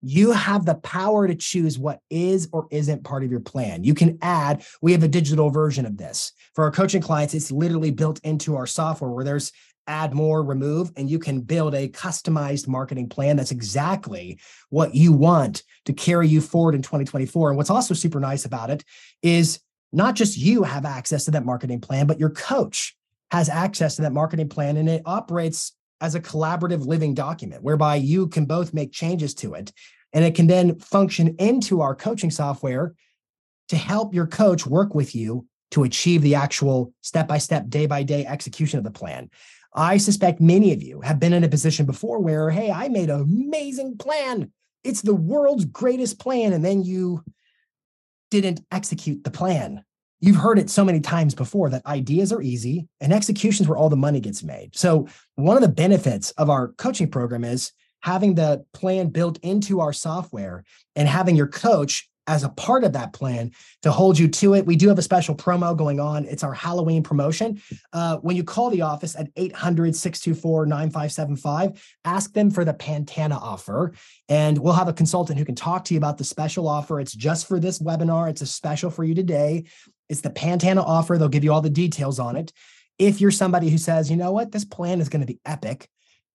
You have the power to choose what is or isn't part of your plan. You can add, we have a digital version of this. For our coaching clients, it's literally built into our software where there's add more, remove, and you can build a customized marketing plan that's exactly what you want to carry you forward in 2024. And what's also super nice about it is not just you have access to that marketing plan, but your coach has access to that marketing plan and it operates as a collaborative living document whereby you can both make changes to it and it can then function into our coaching software to help your coach work with you to achieve the actual step by step, day by day execution of the plan. I suspect many of you have been in a position before where, hey, I made an amazing plan. It's the world's greatest plan. And then you didn't execute the plan. You've heard it so many times before that ideas are easy and executions where all the money gets made. So, one of the benefits of our coaching program is having the plan built into our software and having your coach as a part of that plan to hold you to it. We do have a special promo going on. It's our Halloween promotion. Uh, when you call the office at 800 624 9575, ask them for the Pantana offer, and we'll have a consultant who can talk to you about the special offer. It's just for this webinar, it's a special for you today. It's the Pantana offer. They'll give you all the details on it. If you're somebody who says, you know what, this plan is going to be epic.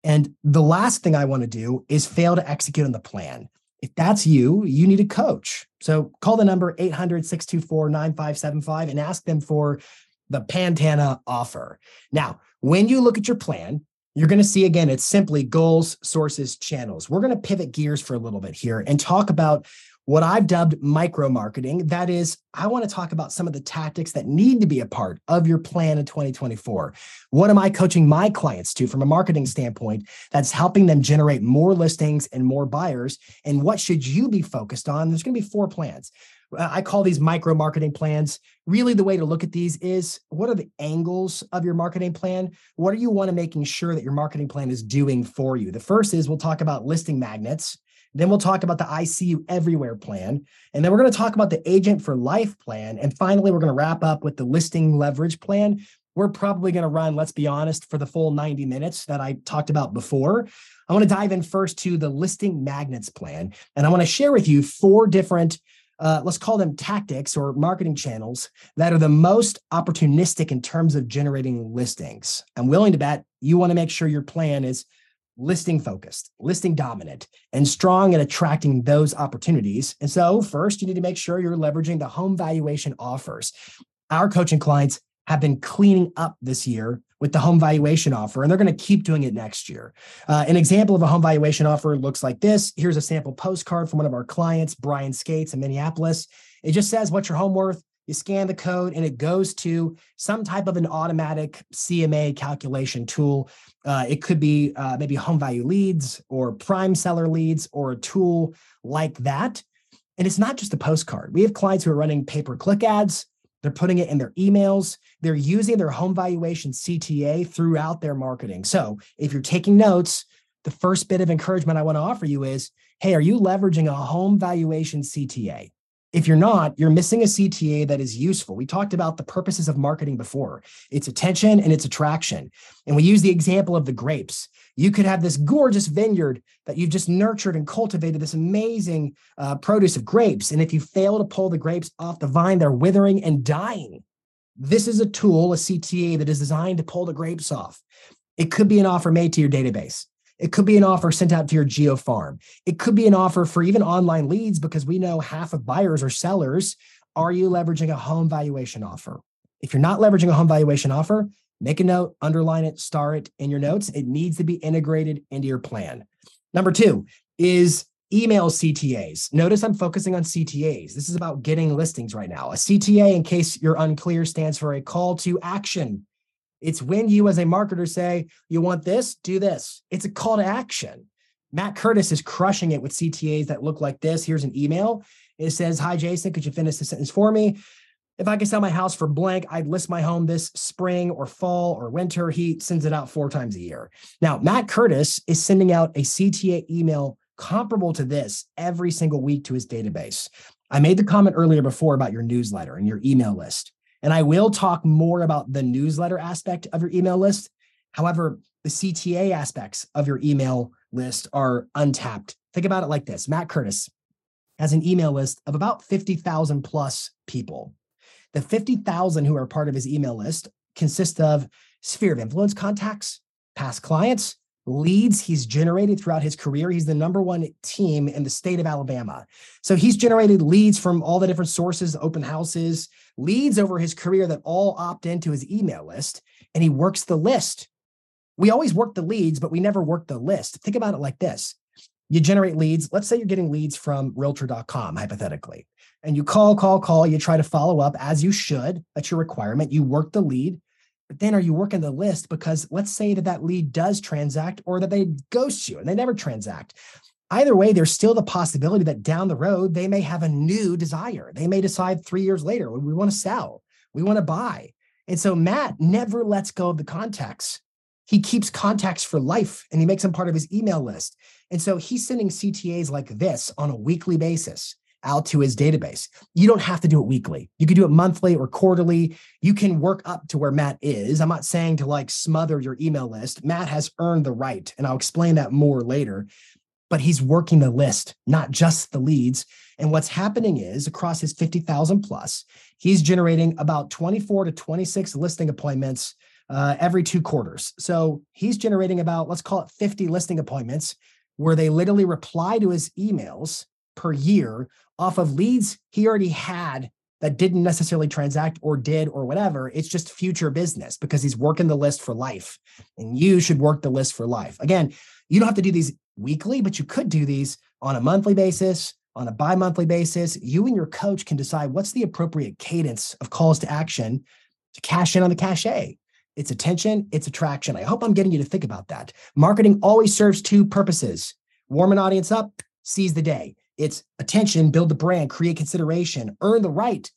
And the last thing I want to do is fail to execute on the plan. If that's you, you need a coach. So call the number 800 624 9575 and ask them for the Pantana offer. Now, when you look at your plan, you're going to see again, it's simply goals, sources, channels. We're going to pivot gears for a little bit here and talk about what I've dubbed micro marketing. That is, I want to talk about some of the tactics that need to be a part of your plan in 2024. What am I coaching my clients to from a marketing standpoint that's helping them generate more listings and more buyers? And what should you be focused on? There's going to be four plans. Uh, I call these micro marketing plans. Really, the way to look at these is what are the angles of your marketing plan? What do you want to making sure that your marketing plan is doing for you? The first is we'll talk about listing magnets. Then we'll talk about the ICU Everywhere plan. And then we're going to talk about the Agent for Life plan. And finally, we're going to wrap up with the listing leverage plan. We're probably going to run, let's be honest, for the full 90 minutes that I talked about before. I want to dive in first to the listing magnets plan. And I want to share with you four different uh, let's call them tactics or marketing channels that are the most opportunistic in terms of generating listings. I'm willing to bet you want to make sure your plan is listing focused, listing dominant, and strong at attracting those opportunities. And so, first, you need to make sure you're leveraging the home valuation offers. Our coaching clients have been cleaning up this year with the home valuation offer, and they're going to keep doing it next year. Uh, an example of a home valuation offer looks like this. Here's a sample postcard from one of our clients, Brian Skates in Minneapolis. It just says, What's your home worth? You scan the code and it goes to some type of an automatic CMA calculation tool. Uh, it could be uh, maybe home value leads or prime seller leads or a tool like that. And it's not just a postcard. We have clients who are running pay per click ads. They're putting it in their emails. They're using their home valuation CTA throughout their marketing. So if you're taking notes, the first bit of encouragement I want to offer you is hey, are you leveraging a home valuation CTA? If you're not, you're missing a CTA that is useful. We talked about the purposes of marketing before it's attention and it's attraction. And we use the example of the grapes. You could have this gorgeous vineyard that you've just nurtured and cultivated this amazing uh, produce of grapes. And if you fail to pull the grapes off the vine, they're withering and dying. This is a tool, a CTA that is designed to pull the grapes off. It could be an offer made to your database. It could be an offer sent out to your geo farm. It could be an offer for even online leads because we know half of buyers are sellers. Are you leveraging a home valuation offer? If you're not leveraging a home valuation offer, make a note, underline it, star it in your notes. It needs to be integrated into your plan. Number two is email CTAs. Notice I'm focusing on CTAs. This is about getting listings right now. A CTA, in case you're unclear, stands for a call to action. It's when you, as a marketer, say, You want this, do this. It's a call to action. Matt Curtis is crushing it with CTAs that look like this. Here's an email. It says, Hi, Jason, could you finish the sentence for me? If I could sell my house for blank, I'd list my home this spring or fall or winter. He sends it out four times a year. Now, Matt Curtis is sending out a CTA email comparable to this every single week to his database. I made the comment earlier before about your newsletter and your email list. And I will talk more about the newsletter aspect of your email list. However, the CTA aspects of your email list are untapped. Think about it like this Matt Curtis has an email list of about 50,000 plus people. The 50,000 who are part of his email list consist of sphere of influence contacts, past clients, leads he's generated throughout his career. He's the number one team in the state of Alabama. So he's generated leads from all the different sources, open houses, leads over his career that all opt into his email list, and he works the list. We always work the leads, but we never work the list. Think about it like this you generate leads. Let's say you're getting leads from realtor.com, hypothetically, and you call, call, call, you try to follow up as you should. That's your requirement. You work the lead. But then are you working the list? Because let's say that that lead does transact or that they ghost you and they never transact. Either way, there's still the possibility that down the road, they may have a new desire. They may decide three years later, we want to sell, we want to buy. And so Matt never lets go of the contacts. He keeps contacts for life and he makes them part of his email list. And so he's sending CTAs like this on a weekly basis out to his database. You don't have to do it weekly. You can do it monthly or quarterly. You can work up to where Matt is. I'm not saying to like smother your email list. Matt has earned the right, and I'll explain that more later. But he's working the list, not just the leads. And what's happening is across his 50,000 plus, he's generating about 24 to 26 listing appointments uh, every two quarters. So he's generating about, let's call it 50 listing appointments where they literally reply to his emails per year off of leads he already had that didn't necessarily transact or did or whatever. It's just future business because he's working the list for life. And you should work the list for life. Again, you don't have to do these weekly, but you could do these on a monthly basis, on a bi monthly basis. You and your coach can decide what's the appropriate cadence of calls to action to cash in on the cachet. It's attention, it's attraction. I hope I'm getting you to think about that. Marketing always serves two purposes warm an audience up, seize the day. It's attention, build the brand, create consideration, earn the right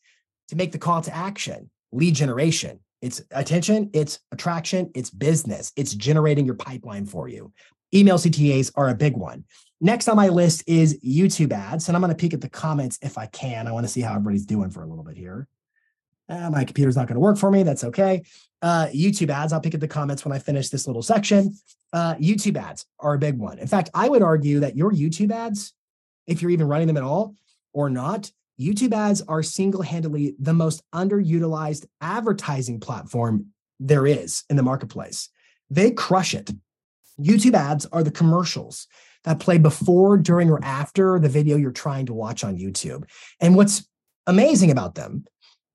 to make the call to action, lead generation. It's attention, it's attraction, it's business, it's generating your pipeline for you. Email CTAs are a big one. Next on my list is YouTube ads. And I'm going to peek at the comments if I can. I want to see how everybody's doing for a little bit here. Uh, my computer's not going to work for me. That's okay. Uh, YouTube ads. I'll pick at the comments when I finish this little section. Uh, YouTube ads are a big one. In fact, I would argue that your YouTube ads, if you're even running them at all or not, YouTube ads are single handedly the most underutilized advertising platform there is in the marketplace. They crush it. YouTube ads are the commercials that play before, during, or after the video you're trying to watch on YouTube. And what's amazing about them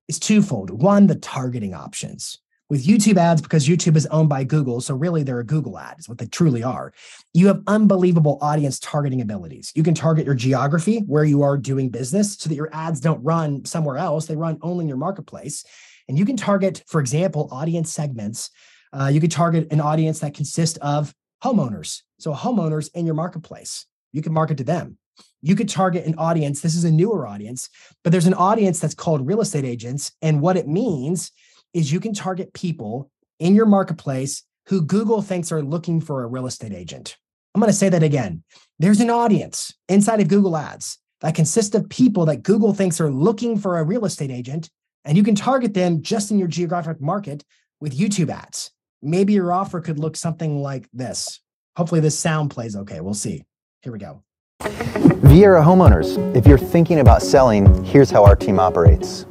is twofold. One, the targeting options. With YouTube ads, because YouTube is owned by Google, so really they're a Google ad, is what they truly are. You have unbelievable audience targeting abilities. You can target your geography, where you are doing business, so that your ads don't run somewhere else. They run only in your marketplace. And you can target, for example, audience segments. Uh, you could target an audience that consists of homeowners. So, homeowners in your marketplace, you can market to them you could target an audience. This is a newer audience, but there's an audience that's called real estate agents. And what it means is you can target people in your marketplace who Google thinks are looking for a real estate agent. I'm going to say that again. There's an audience inside of Google Ads that consists of people that Google thinks are looking for a real estate agent, and you can target them just in your geographic market with YouTube ads. Maybe your offer could look something like this. Hopefully, this sound plays okay. We'll see. Here we go. Viera Homeowners, if you're thinking about selling, here's how our team operates.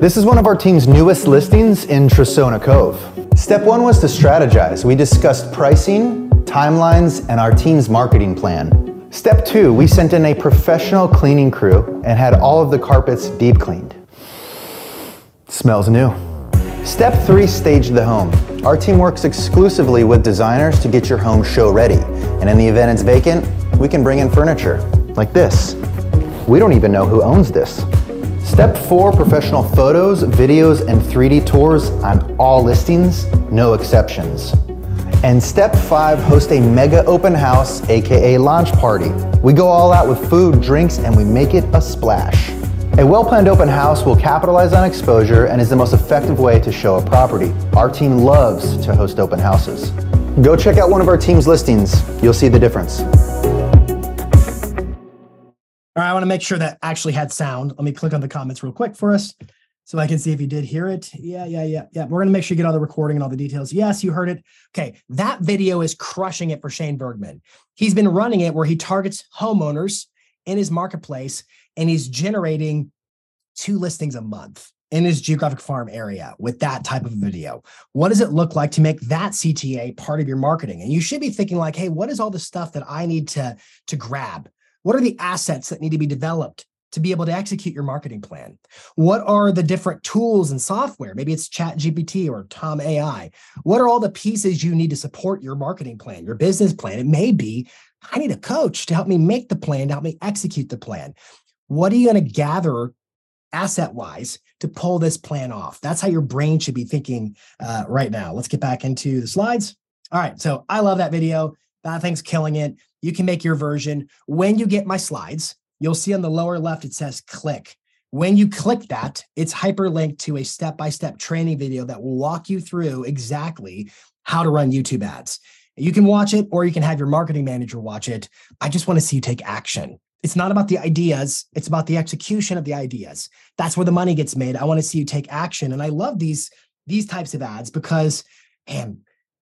This is one of our team's newest listings in Trasona Cove. Step one was to strategize. We discussed pricing, timelines, and our team's marketing plan. Step two, we sent in a professional cleaning crew and had all of the carpets deep cleaned. Smells new. Step three, stage the home. Our team works exclusively with designers to get your home show ready. And in the event it's vacant, we can bring in furniture like this. We don't even know who owns this. Step four, professional photos, videos, and 3D tours on all listings, no exceptions. And step five, host a mega open house, AKA launch party. We go all out with food, drinks, and we make it a splash. A well-planned open house will capitalize on exposure and is the most effective way to show a property. Our team loves to host open houses. Go check out one of our team's listings. You'll see the difference. All right, I want to make sure that actually had sound. Let me click on the comments real quick for us so I can see if you did hear it. Yeah, yeah, yeah, yeah. We're going to make sure you get all the recording and all the details. Yes, you heard it. Okay, that video is crushing it for Shane Bergman. He's been running it where he targets homeowners in his marketplace and he's generating two listings a month in his geographic farm area with that type of video. What does it look like to make that CTA part of your marketing? And you should be thinking like, hey, what is all the stuff that I need to to grab? What are the assets that need to be developed to be able to execute your marketing plan? What are the different tools and software? Maybe it's Chat GPT or Tom AI. What are all the pieces you need to support your marketing plan, your business plan? It may be I need a coach to help me make the plan, to help me execute the plan. What are you going to gather asset wise to pull this plan off? That's how your brain should be thinking uh, right now. Let's get back into the slides. All right. So I love that video. That thing's killing it. You can make your version. When you get my slides, you'll see on the lower left, it says click. When you click that, it's hyperlinked to a step by step training video that will walk you through exactly how to run YouTube ads. You can watch it or you can have your marketing manager watch it. I just want to see you take action. It's not about the ideas, it's about the execution of the ideas. That's where the money gets made. I want to see you take action. And I love these these types of ads because man,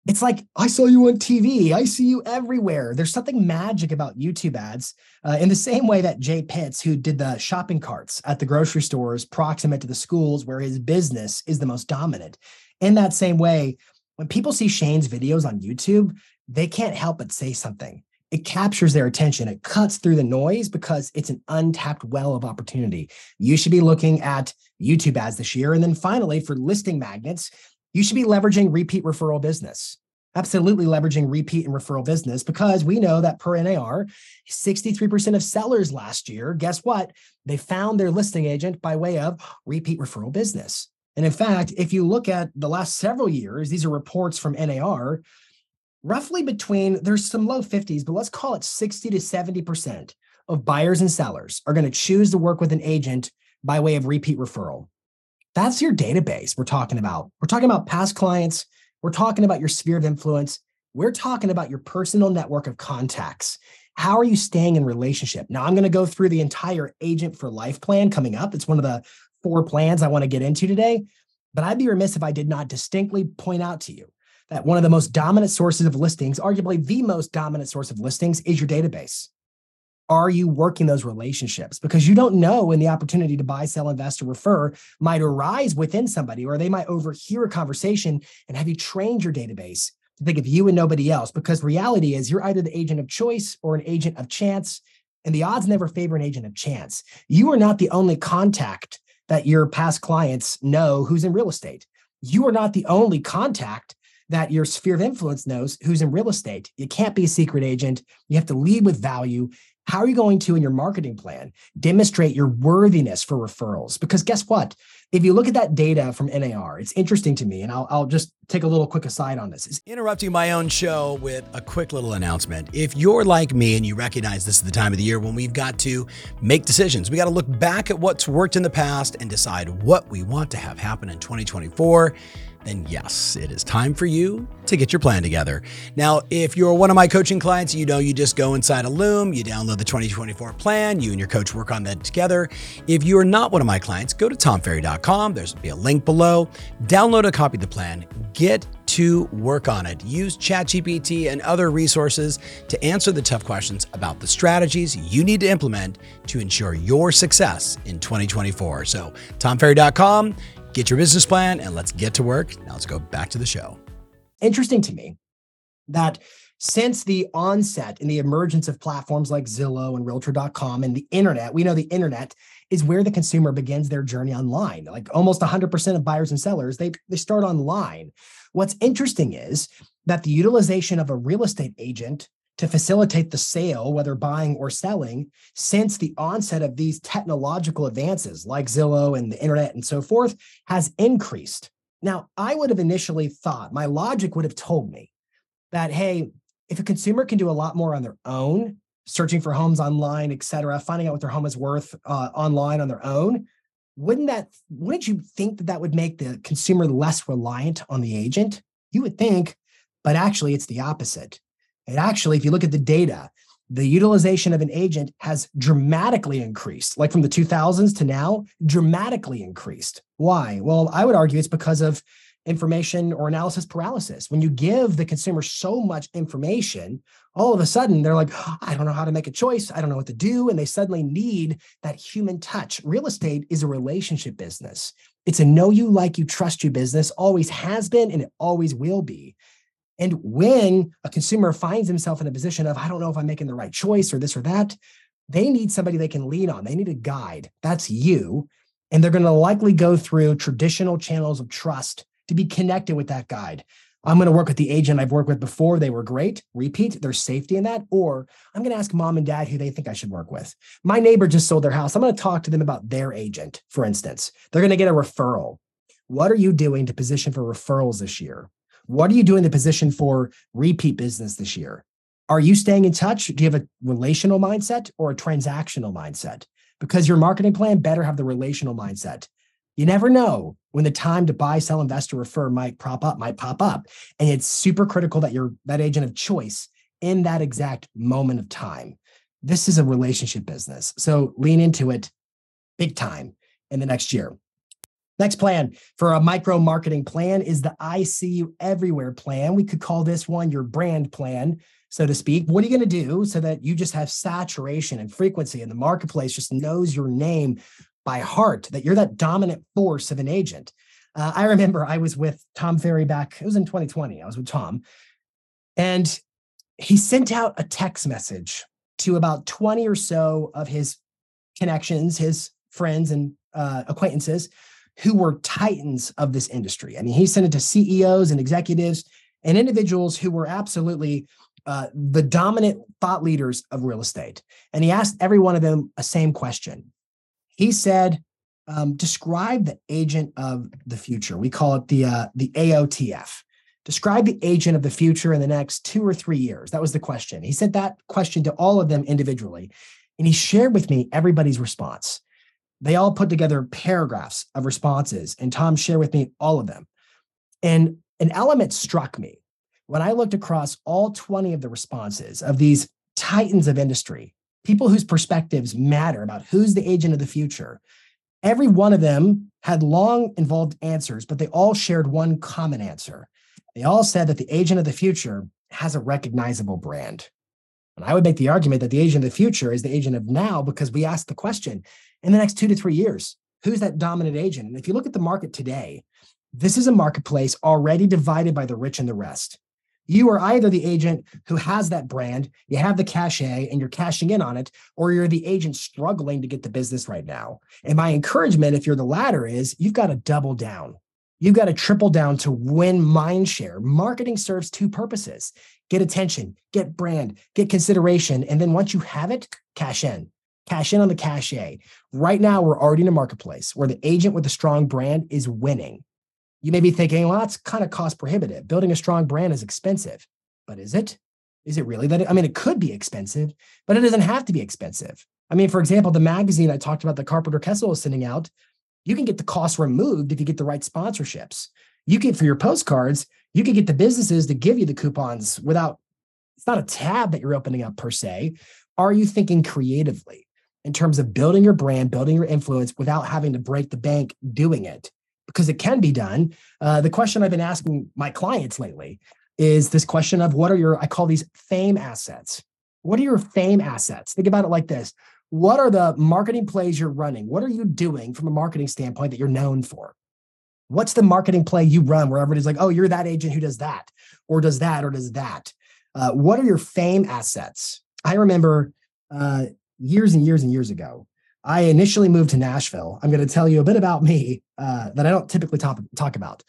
it's like I saw you on TV. I see you everywhere. There's something magic about YouTube ads. Uh, in the same way that Jay Pitts, who did the shopping carts at the grocery stores proximate to the schools where his business is the most dominant. In that same way, when people see Shane's videos on YouTube, they can't help but say something. It captures their attention. It cuts through the noise because it's an untapped well of opportunity. You should be looking at YouTube ads this year. And then finally, for listing magnets, you should be leveraging repeat referral business. Absolutely leveraging repeat and referral business because we know that per NAR, 63% of sellers last year, guess what? They found their listing agent by way of repeat referral business. And in fact, if you look at the last several years, these are reports from NAR, roughly between, there's some low 50s, but let's call it 60 to 70% of buyers and sellers are going to choose to work with an agent by way of repeat referral. That's your database we're talking about. We're talking about past clients. We're talking about your sphere of influence. We're talking about your personal network of contacts. How are you staying in relationship? Now, I'm going to go through the entire agent for life plan coming up. It's one of the four plans I want to get into today. But I'd be remiss if I did not distinctly point out to you that one of the most dominant sources of listings, arguably the most dominant source of listings, is your database. Are you working those relationships? Because you don't know when the opportunity to buy, sell, invest, or refer might arise within somebody, or they might overhear a conversation and have you trained your database to think of you and nobody else. Because reality is you're either the agent of choice or an agent of chance. And the odds never favor an agent of chance. You are not the only contact that your past clients know who's in real estate. You are not the only contact that your sphere of influence knows who's in real estate. You can't be a secret agent. You have to lead with value. How are you going to, in your marketing plan, demonstrate your worthiness for referrals? Because guess what? If you look at that data from NAR, it's interesting to me, and I'll, I'll just take a little quick aside on this. Interrupting my own show with a quick little announcement. If you're like me and you recognize this is the time of the year when we've got to make decisions, we got to look back at what's worked in the past and decide what we want to have happen in 2024 then yes, it is time for you to get your plan together. Now, if you're one of my coaching clients, you know you just go inside a Loom, you download the 2024 plan, you and your coach work on that together. If you are not one of my clients, go to tomferry.com. There's be a link below. Download a copy of the plan. Get to work on it. Use ChatGPT and other resources to answer the tough questions about the strategies you need to implement to ensure your success in 2024. So, tomferry.com get your business plan, and let's get to work. Now let's go back to the show. Interesting to me that since the onset and the emergence of platforms like Zillow and Realtor.com and the internet, we know the internet is where the consumer begins their journey online. Like almost 100% of buyers and sellers, they, they start online. What's interesting is that the utilization of a real estate agent to facilitate the sale, whether buying or selling, since the onset of these technological advances like Zillow and the internet and so forth, has increased. Now, I would have initially thought, my logic would have told me that, hey, if a consumer can do a lot more on their own, searching for homes online, et cetera, finding out what their home is worth uh, online on their own, wouldn't that, wouldn't you think that that would make the consumer less reliant on the agent? You would think, but actually it's the opposite and actually, if you look at the data, the utilization of an agent has dramatically increased, like from the 2000s to now, dramatically increased. Why? Well, I would argue it's because of information or analysis paralysis. When you give the consumer so much information, all of a sudden they're like, oh, I don't know how to make a choice. I don't know what to do. And they suddenly need that human touch. Real estate is a relationship business. It's a know you, like you, trust you business, always has been, and it always will be. And when a consumer finds himself in a position of, I don't know if I'm making the right choice or this or that, they need somebody they can lean on. They need a guide. That's you. And they're going to likely go through traditional channels of trust to be connected with that guide. I'm going to work with the agent I've worked with before. They were great. Repeat, there's safety in that. Or I'm going to ask mom and dad who they think I should work with. My neighbor just sold their house. I'm going to talk to them about their agent, for instance. They're going to get a referral. What are you doing to position for referrals this year? What are you doing the position for repeat business this year? Are you staying in touch? Do you have a relational mindset or a transactional mindset? Because your marketing plan better have the relational mindset. You never know when the time to buy, sell, invest, or refer might prop up, might pop up. And it's super critical that you're that agent of choice in that exact moment of time. This is a relationship business. So lean into it big time in the next year. Next plan for a micro marketing plan is the I see you everywhere plan. We could call this one your brand plan, so to speak. What are you going to do so that you just have saturation and frequency and the marketplace just knows your name by heart, that you're that dominant force of an agent? Uh, I remember I was with Tom Ferry back, it was in 2020. I was with Tom, and he sent out a text message to about 20 or so of his connections, his friends and uh, acquaintances who were titans of this industry. I mean, he sent it to CEOs and executives and individuals who were absolutely uh, the dominant thought leaders of real estate. And he asked every one of them a same question. He said, um, describe the agent of the future. We call it the uh, the AOTF. Describe the agent of the future in the next two or three years. That was the question. He sent that question to all of them individually, and he shared with me everybody's response. They all put together paragraphs of responses, and Tom shared with me all of them. And an element struck me when I looked across all 20 of the responses of these titans of industry, people whose perspectives matter about who's the agent of the future. Every one of them had long involved answers, but they all shared one common answer. They all said that the agent of the future has a recognizable brand. And I would make the argument that the agent of the future is the agent of now because we asked the question in the next two to three years, who's that dominant agent? And if you look at the market today, this is a marketplace already divided by the rich and the rest. You are either the agent who has that brand, you have the cachet, and you're cashing in on it, or you're the agent struggling to get the business right now. And my encouragement, if you're the latter, is you've got to double down. You've got to triple down to win mind share. Marketing serves two purposes get attention, get brand, get consideration. And then once you have it, cash in. Cash in on the cachet. Right now, we're already in a marketplace where the agent with a strong brand is winning. You may be thinking, well, that's kind of cost prohibitive. Building a strong brand is expensive. But is it? Is it really that? I mean, it could be expensive, but it doesn't have to be expensive. I mean, for example, the magazine I talked about, the Carpenter Kessel is sending out, you can get the cost removed if you get the right sponsorships. You can, for your postcards, you can get the businesses to give you the coupons without, it's not a tab that you're opening up per se. Are you thinking creatively in terms of building your brand, building your influence without having to break the bank doing it? Because it can be done. Uh, the question I've been asking my clients lately is this question of what are your, I call these fame assets. What are your fame assets? Think about it like this what are the marketing plays you're running? What are you doing from a marketing standpoint that you're known for? What's the marketing play you run where everybody's like, oh, you're that agent who does that, or does that, or does that? Uh, what are your fame assets? I remember uh, years and years and years ago, I initially moved to Nashville. I'm going to tell you a bit about me uh, that I don't typically talk, talk about.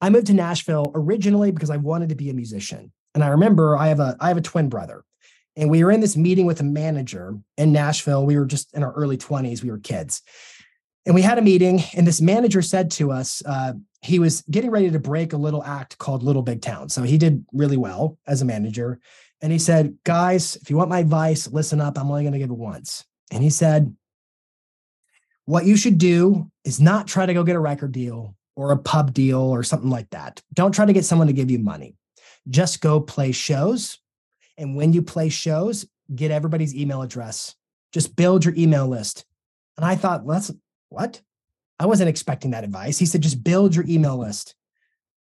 I moved to Nashville originally because I wanted to be a musician. And I remember I have a I have a twin brother. And we were in this meeting with a manager in Nashville. We were just in our early 20s, we were kids. And we had a meeting, and this manager said to us, uh, he was getting ready to break a little act called Little Big Town. So he did really well as a manager. And he said, Guys, if you want my advice, listen up. I'm only going to give it once. And he said, What you should do is not try to go get a record deal or a pub deal or something like that. Don't try to get someone to give you money. Just go play shows. And when you play shows, get everybody's email address. Just build your email list. And I thought, well, that's what? I wasn't expecting that advice. He said, just build your email list.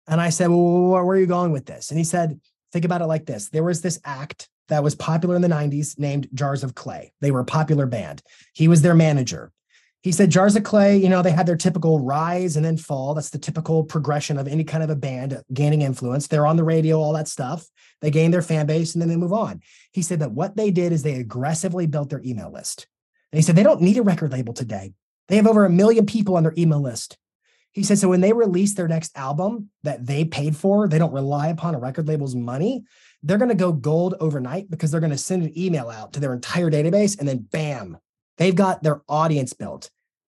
And I said, well, where are you going with this? And he said, think about it like this. There was this act that was popular in the 90s named Jars of Clay. They were a popular band. He was their manager. He said Jars of Clay, you know, they had their typical rise and then fall. That's the typical progression of any kind of a band gaining influence. They're on the radio, all that stuff. They gain their fan base and then they move on. He said that what they did is they aggressively built their email list. And he said they don't need a record label today. They have over a million people on their email list. He said, so when they release their next album that they paid for, they don't rely upon a record label's money. They're going to go gold overnight because they're going to send an email out to their entire database and then bam, they've got their audience built.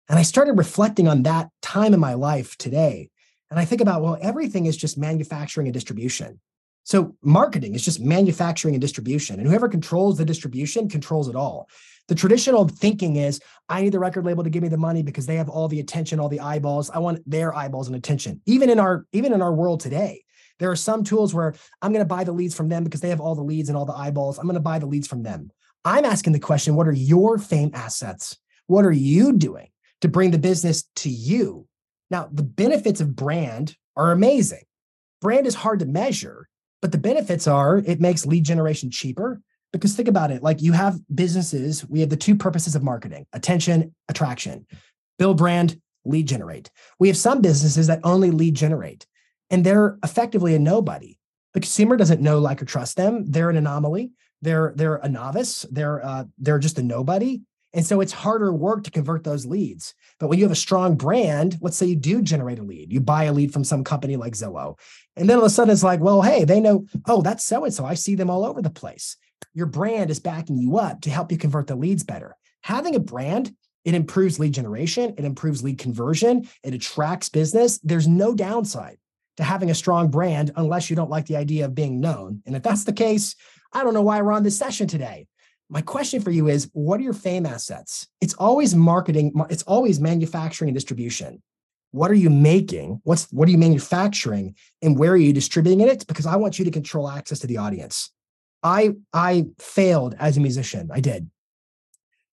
And I started reflecting on that time in my life today. And I think about, well, everything is just manufacturing and distribution. So marketing is just manufacturing and distribution. And whoever controls the distribution controls it all. The traditional thinking is I need the record label to give me the money because they have all the attention, all the eyeballs. I want their eyeballs and attention. Even in our even in our world today, there are some tools where I'm going to buy the leads from them because they have all the leads and all the eyeballs. I'm going to buy the leads from them. I'm asking the question, what are your fame assets? What are you doing to bring the business to you? Now, the benefits of brand are amazing. Brand is hard to measure, but the benefits are it makes lead generation cheaper. Because think about it like you have businesses, we have the two purposes of marketing attention, attraction, build brand, lead generate. We have some businesses that only lead generate, and they're effectively a nobody. The consumer doesn't know, like, or trust them. They're an anomaly. They're they're a novice. They're uh, they're just a nobody. And so it's harder work to convert those leads. But when you have a strong brand, let's say you do generate a lead, you buy a lead from some company like Zillow. And then all of a sudden it's like, well, hey, they know, oh, that's so and so. I see them all over the place. Your brand is backing you up to help you convert the leads better. Having a brand, it improves lead generation, it improves lead conversion, it attracts business. There's no downside to having a strong brand unless you don't like the idea of being known. And if that's the case, I don't know why we're on this session today my question for you is what are your fame assets? It's always marketing, it's always manufacturing and distribution. What are you making? What's what are you manufacturing and where are you distributing it? Because I want you to control access to the audience. I I failed as a musician. I did.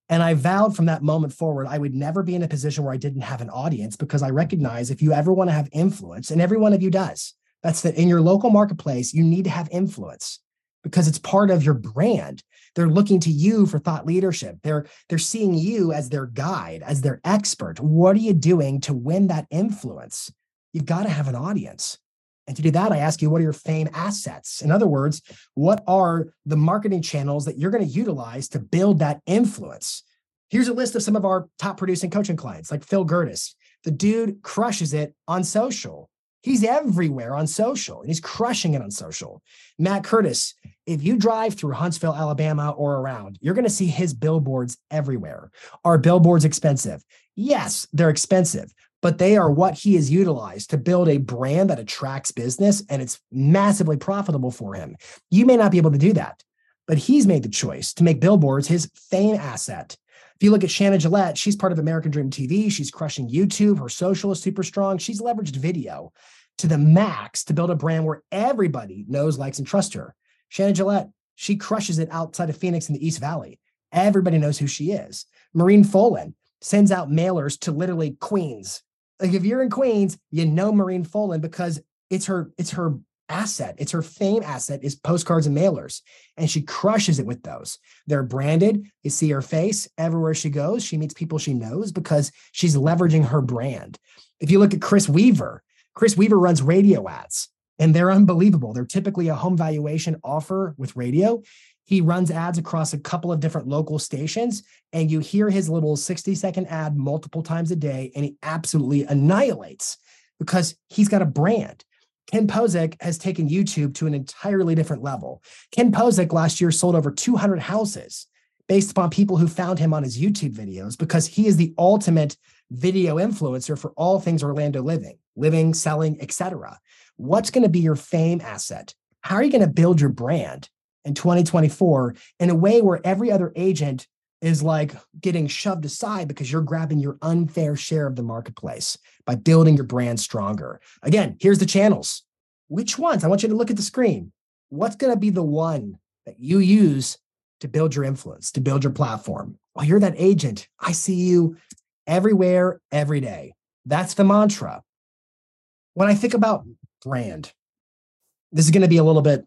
And I vowed from that moment forward, I would never be in a position where I didn't have an audience because I recognize if you ever want to have influence, and every one of you does, that's that in your local marketplace, you need to have influence because it's part of your brand. They're looking to you for thought leadership. They're they're seeing you as their guide, as their expert. What are you doing to win that influence? You've got to have an audience. And to do that, I ask you, what are your fame assets? In other words, what are the marketing channels that you're going to utilize to build that influence? Here's a list of some of our top producing coaching clients, like Phil Gertis. The dude crushes it on social. He's everywhere on social and he's crushing it on social. Matt Curtis, if you drive through Huntsville, Alabama or around, you're going to see his billboards everywhere. Are billboards expensive? Yes, they're expensive, but they are what he has utilized to build a brand that attracts business and it's massively profitable for him. You may not be able to do that, but he's made the choice to make billboards his fame asset. If you look at Shannon Gillette, she's part of American Dream TV. She's crushing YouTube. Her social is super strong. She's leveraged video to the max to build a brand where everybody knows, likes, and trusts her. Shannon Gillette, she crushes it outside of Phoenix in the East Valley. Everybody knows who she is. Maureen Folan sends out mailers to literally Queens. Like if you're in Queens, you know Maureen Folan because it's her, it's her asset. It's her fame asset is postcards and mailers. And she crushes it with those. They're branded. You see her face everywhere she goes. She meets people she knows because she's leveraging her brand. If you look at Chris Weaver, Chris Weaver runs radio ads and they're unbelievable. They're typically a home valuation offer with radio. He runs ads across a couple of different local stations, and you hear his little 60 second ad multiple times a day, and he absolutely annihilates because he's got a brand. Ken Pozek has taken YouTube to an entirely different level. Ken Pozek last year sold over 200 houses based upon people who found him on his YouTube videos because he is the ultimate video influencer for all things Orlando living, living, selling, etc. What's going to be your fame asset? How are you going to build your brand in 2024 in a way where every other agent is like getting shoved aside because you're grabbing your unfair share of the marketplace by building your brand stronger? Again, here's the channels. Which ones? I want you to look at the screen. What's going to be the one that you use to build your influence, to build your platform? Well, you're that agent. I see you everywhere, every day. That's the mantra. When I think about brand, this is going to be a little bit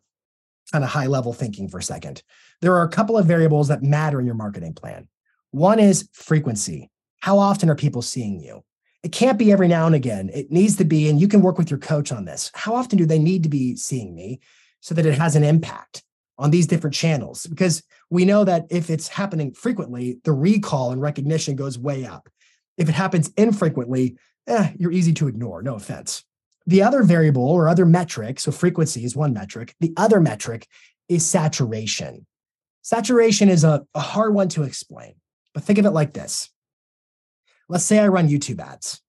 kind of high level thinking for a second. There are a couple of variables that matter in your marketing plan. One is frequency. How often are people seeing you? It can't be every now and again. It needs to be, and you can work with your coach on this. How often do they need to be seeing me so that it has an impact on these different channels? Because we know that if it's happening frequently, the recall and recognition goes way up. If it happens infrequently, eh, you're easy to ignore, no offense. The other variable or other metric, so frequency is one metric, the other metric is saturation. Saturation is a, a hard one to explain, but think of it like this. Let's say I run YouTube ads,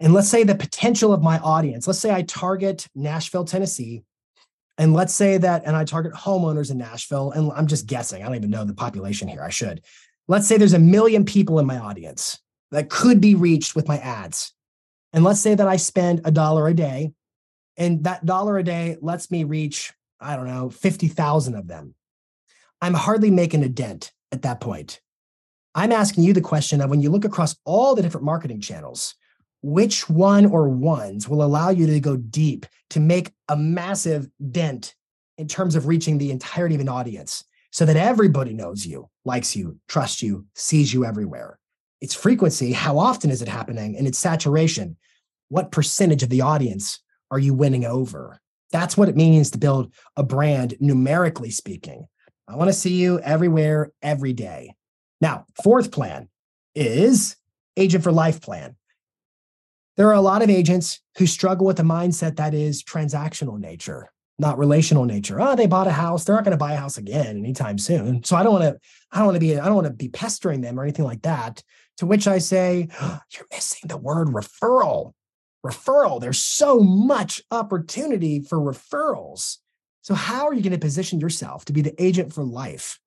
and let's say the potential of my audience, let's say I target Nashville, Tennessee, and let's say that, and I target homeowners in Nashville, and I'm just guessing, I don't even know the population here, I should. Let's say there's a million people in my audience that could be reached with my ads. And let's say that I spend a dollar a day, and that dollar a day lets me reach, I don't know, 50,000 of them. I'm hardly making a dent at that point. I'm asking you the question of when you look across all the different marketing channels, which one or ones will allow you to go deep to make a massive dent in terms of reaching the entirety of an audience so that everybody knows you, likes you, trusts you, sees you everywhere? Its frequency, how often is it happening, and its saturation. What percentage of the audience are you winning over? That's what it means to build a brand, numerically speaking. I want to see you everywhere, every day. Now, fourth plan is agent for life plan. There are a lot of agents who struggle with a mindset that is transactional nature, not relational nature. Oh, they bought a house. They're not going to buy a house again anytime soon. So I don't want to, I don't want to be, I don't want to be pestering them or anything like that. To which I say, oh, You're missing the word referral. Referral. There's so much opportunity for referrals. So, how are you going to position yourself to be the agent for life?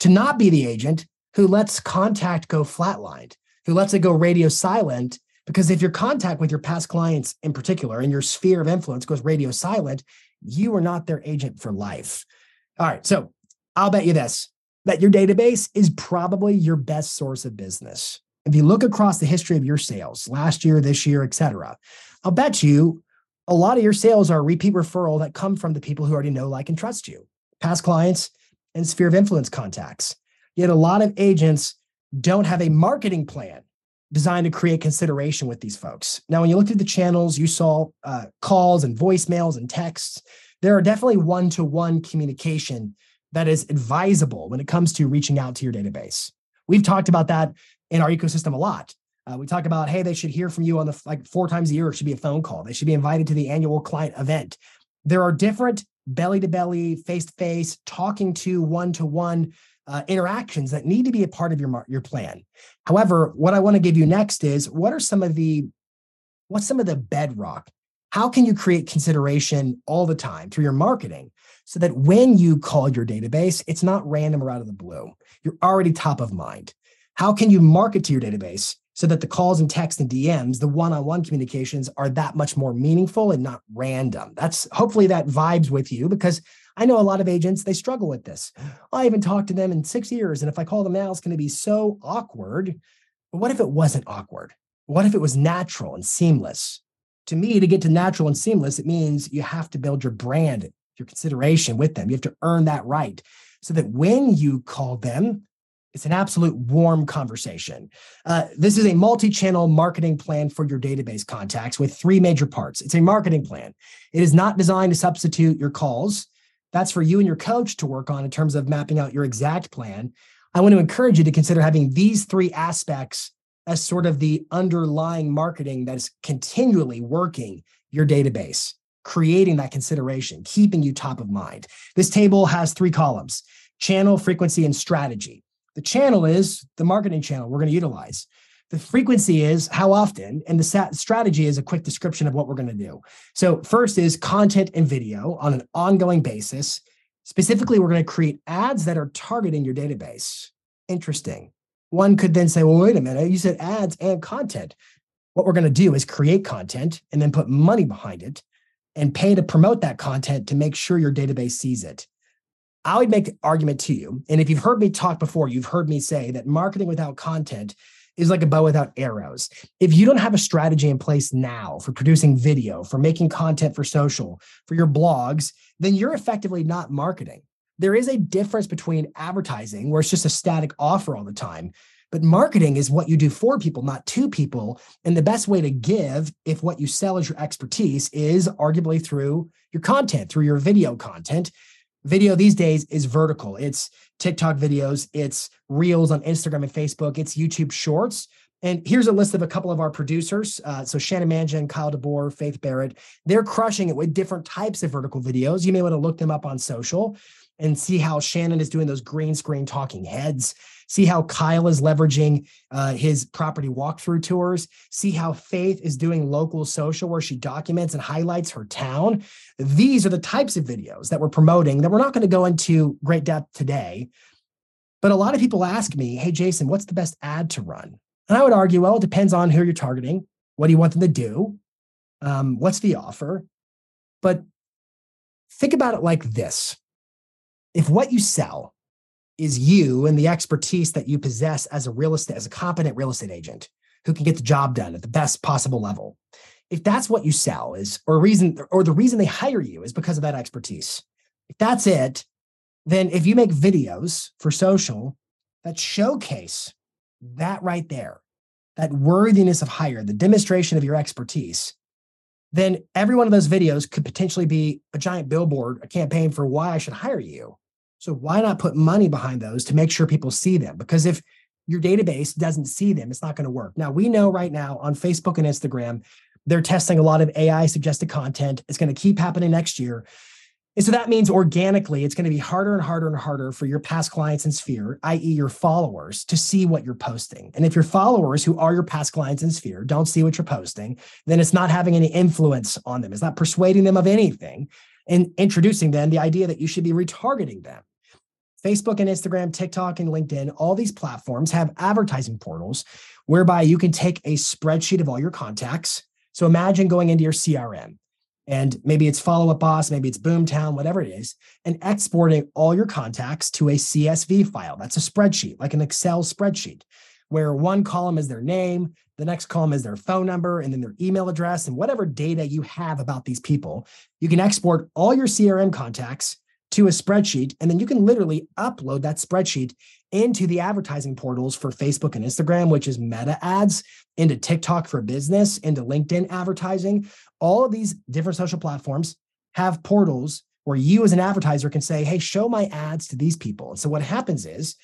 To not be the agent who lets contact go flatlined, who lets it go radio silent. Because if your contact with your past clients in particular and your sphere of influence goes radio silent, you are not their agent for life. All right. So I'll bet you this that your database is probably your best source of business. If you look across the history of your sales, last year, this year, et cetera, I'll bet you a lot of your sales are repeat referral that come from the people who already know, like, and trust you, past clients and sphere of influence contacts. Yet a lot of agents don't have a marketing plan designed to create consideration with these folks. Now, when you looked at the channels, you saw uh, calls and voicemails and texts. There are definitely one to one communication that is advisable when it comes to reaching out to your database. We've talked about that in our ecosystem a lot. Uh, we talk about, hey, they should hear from you on the like four times a year. It should be a phone call. They should be invited to the annual client event. There are different belly to belly, face to face, talking to one to one interactions that need to be a part of your your plan. However, what I want to give you next is what are some of the what's some of the bedrock? How can you create consideration all the time through your marketing so that when you call your database, it's not random or out of the blue. You're already top of mind. How can you market to your database so that the calls and texts and DMs, the one-on-one communications are that much more meaningful and not random? That's hopefully that vibes with you because I know a lot of agents, they struggle with this. I haven't talked to them in six years. And if I call them now, it's going to be so awkward. But what if it wasn't awkward? What if it was natural and seamless? To me, to get to natural and seamless, it means you have to build your brand your consideration with them. You have to earn that right so that when you call them, It's an absolute warm conversation. Uh, this is a multi channel marketing plan for your database contacts with three major parts. It's a marketing plan. It is not designed to substitute your calls. That's for you and your coach to work on in terms of mapping out your exact plan. I want to encourage you to consider having these three aspects as sort of the underlying marketing that is continually working your database, creating that consideration, keeping you top of mind. This table has three columns channel, frequency, and strategy. The channel is the marketing channel we're going to utilize. The frequency is how often, and the strategy is a quick description of what we're going to do. So, first is content and video on an ongoing basis. Specifically, we're going to create ads that are targeting your database. Interesting. One could then say, well, wait a minute, you said ads and content. What we're going to do is create content and then put money behind it and pay to promote that content to make sure your database sees it. I would make the argument to you, and if you've heard me talk before, you've heard me say that marketing without content is like a bow without arrows. If you don't have a strategy in place now for producing video, for making content for social, for your blogs, then you're effectively not marketing. There is a difference between advertising, where it's just a static offer all the time, but marketing is what you do for people, not to people. And the best way to give, if what you sell is your expertise, is arguably through your content, through your video content video these days is vertical. It's TikTok videos, it's reels on Instagram and Facebook, it's YouTube shorts. And here's a list of a couple of our producers. Uh, so Shannon Manjan, Kyle DeBoer, Faith Barrett, they're crushing it with different types of vertical videos. You may want to look them up on social and see how Shannon is doing those green screen talking heads. See how Kyle is leveraging uh, his property walkthrough tours. See how Faith is doing local social where she documents and highlights her town. These are the types of videos that we're promoting that we're not going to go into great depth today. But a lot of people ask me, hey, Jason, what's the best ad to run? And I would argue, well, it depends on who you're targeting. What do you want them to do? Um, what's the offer? But think about it like this if what you sell is you and the expertise that you possess as a real estate, as a competent real estate agent who can get the job done at the best possible level, if that's what you sell is, or reason, or the reason they hire you is because of that expertise, if that's it, then if you make videos for social that showcase that right there, that worthiness of hire, the demonstration of your expertise, then every one of those videos could potentially be a giant billboard, a campaign for why I should hire you. So why not put money behind those to make sure people see them? Because if your database doesn't see them, it's not going to work. Now, we know right now on Facebook and Instagram, they're testing a lot of AI suggested content. It's going to keep happening next year. And so that means organically, it's going to be harder and harder and harder for your past clients in Sphere, i.e., your followers, to see what you're posting. And if your followers, who are your past clients in Sphere, don't see what you're posting, then it's not having any influence on them. It's not persuading them of anything and introducing them the idea that you should be retargeting them. Facebook and Instagram, TikTok and LinkedIn, all these platforms have advertising portals whereby you can take a spreadsheet of all your contacts. So imagine going into your CRM and maybe it's Follow Up Boss, maybe it's Boomtown, whatever it is, and exporting all your contacts to a CSV file. That's a spreadsheet, like an Excel spreadsheet, where one column is their name, the next column is their phone number, and then their email address, and whatever data you have about these people. You can export all your CRM contacts to a spreadsheet. And then you can literally upload that spreadsheet into the advertising portals for Facebook and Instagram, which is meta ads, into TikTok for business, into LinkedIn advertising. All of these different social platforms have portals where you as an advertiser can say, hey, show my ads to these people. And so what happens is,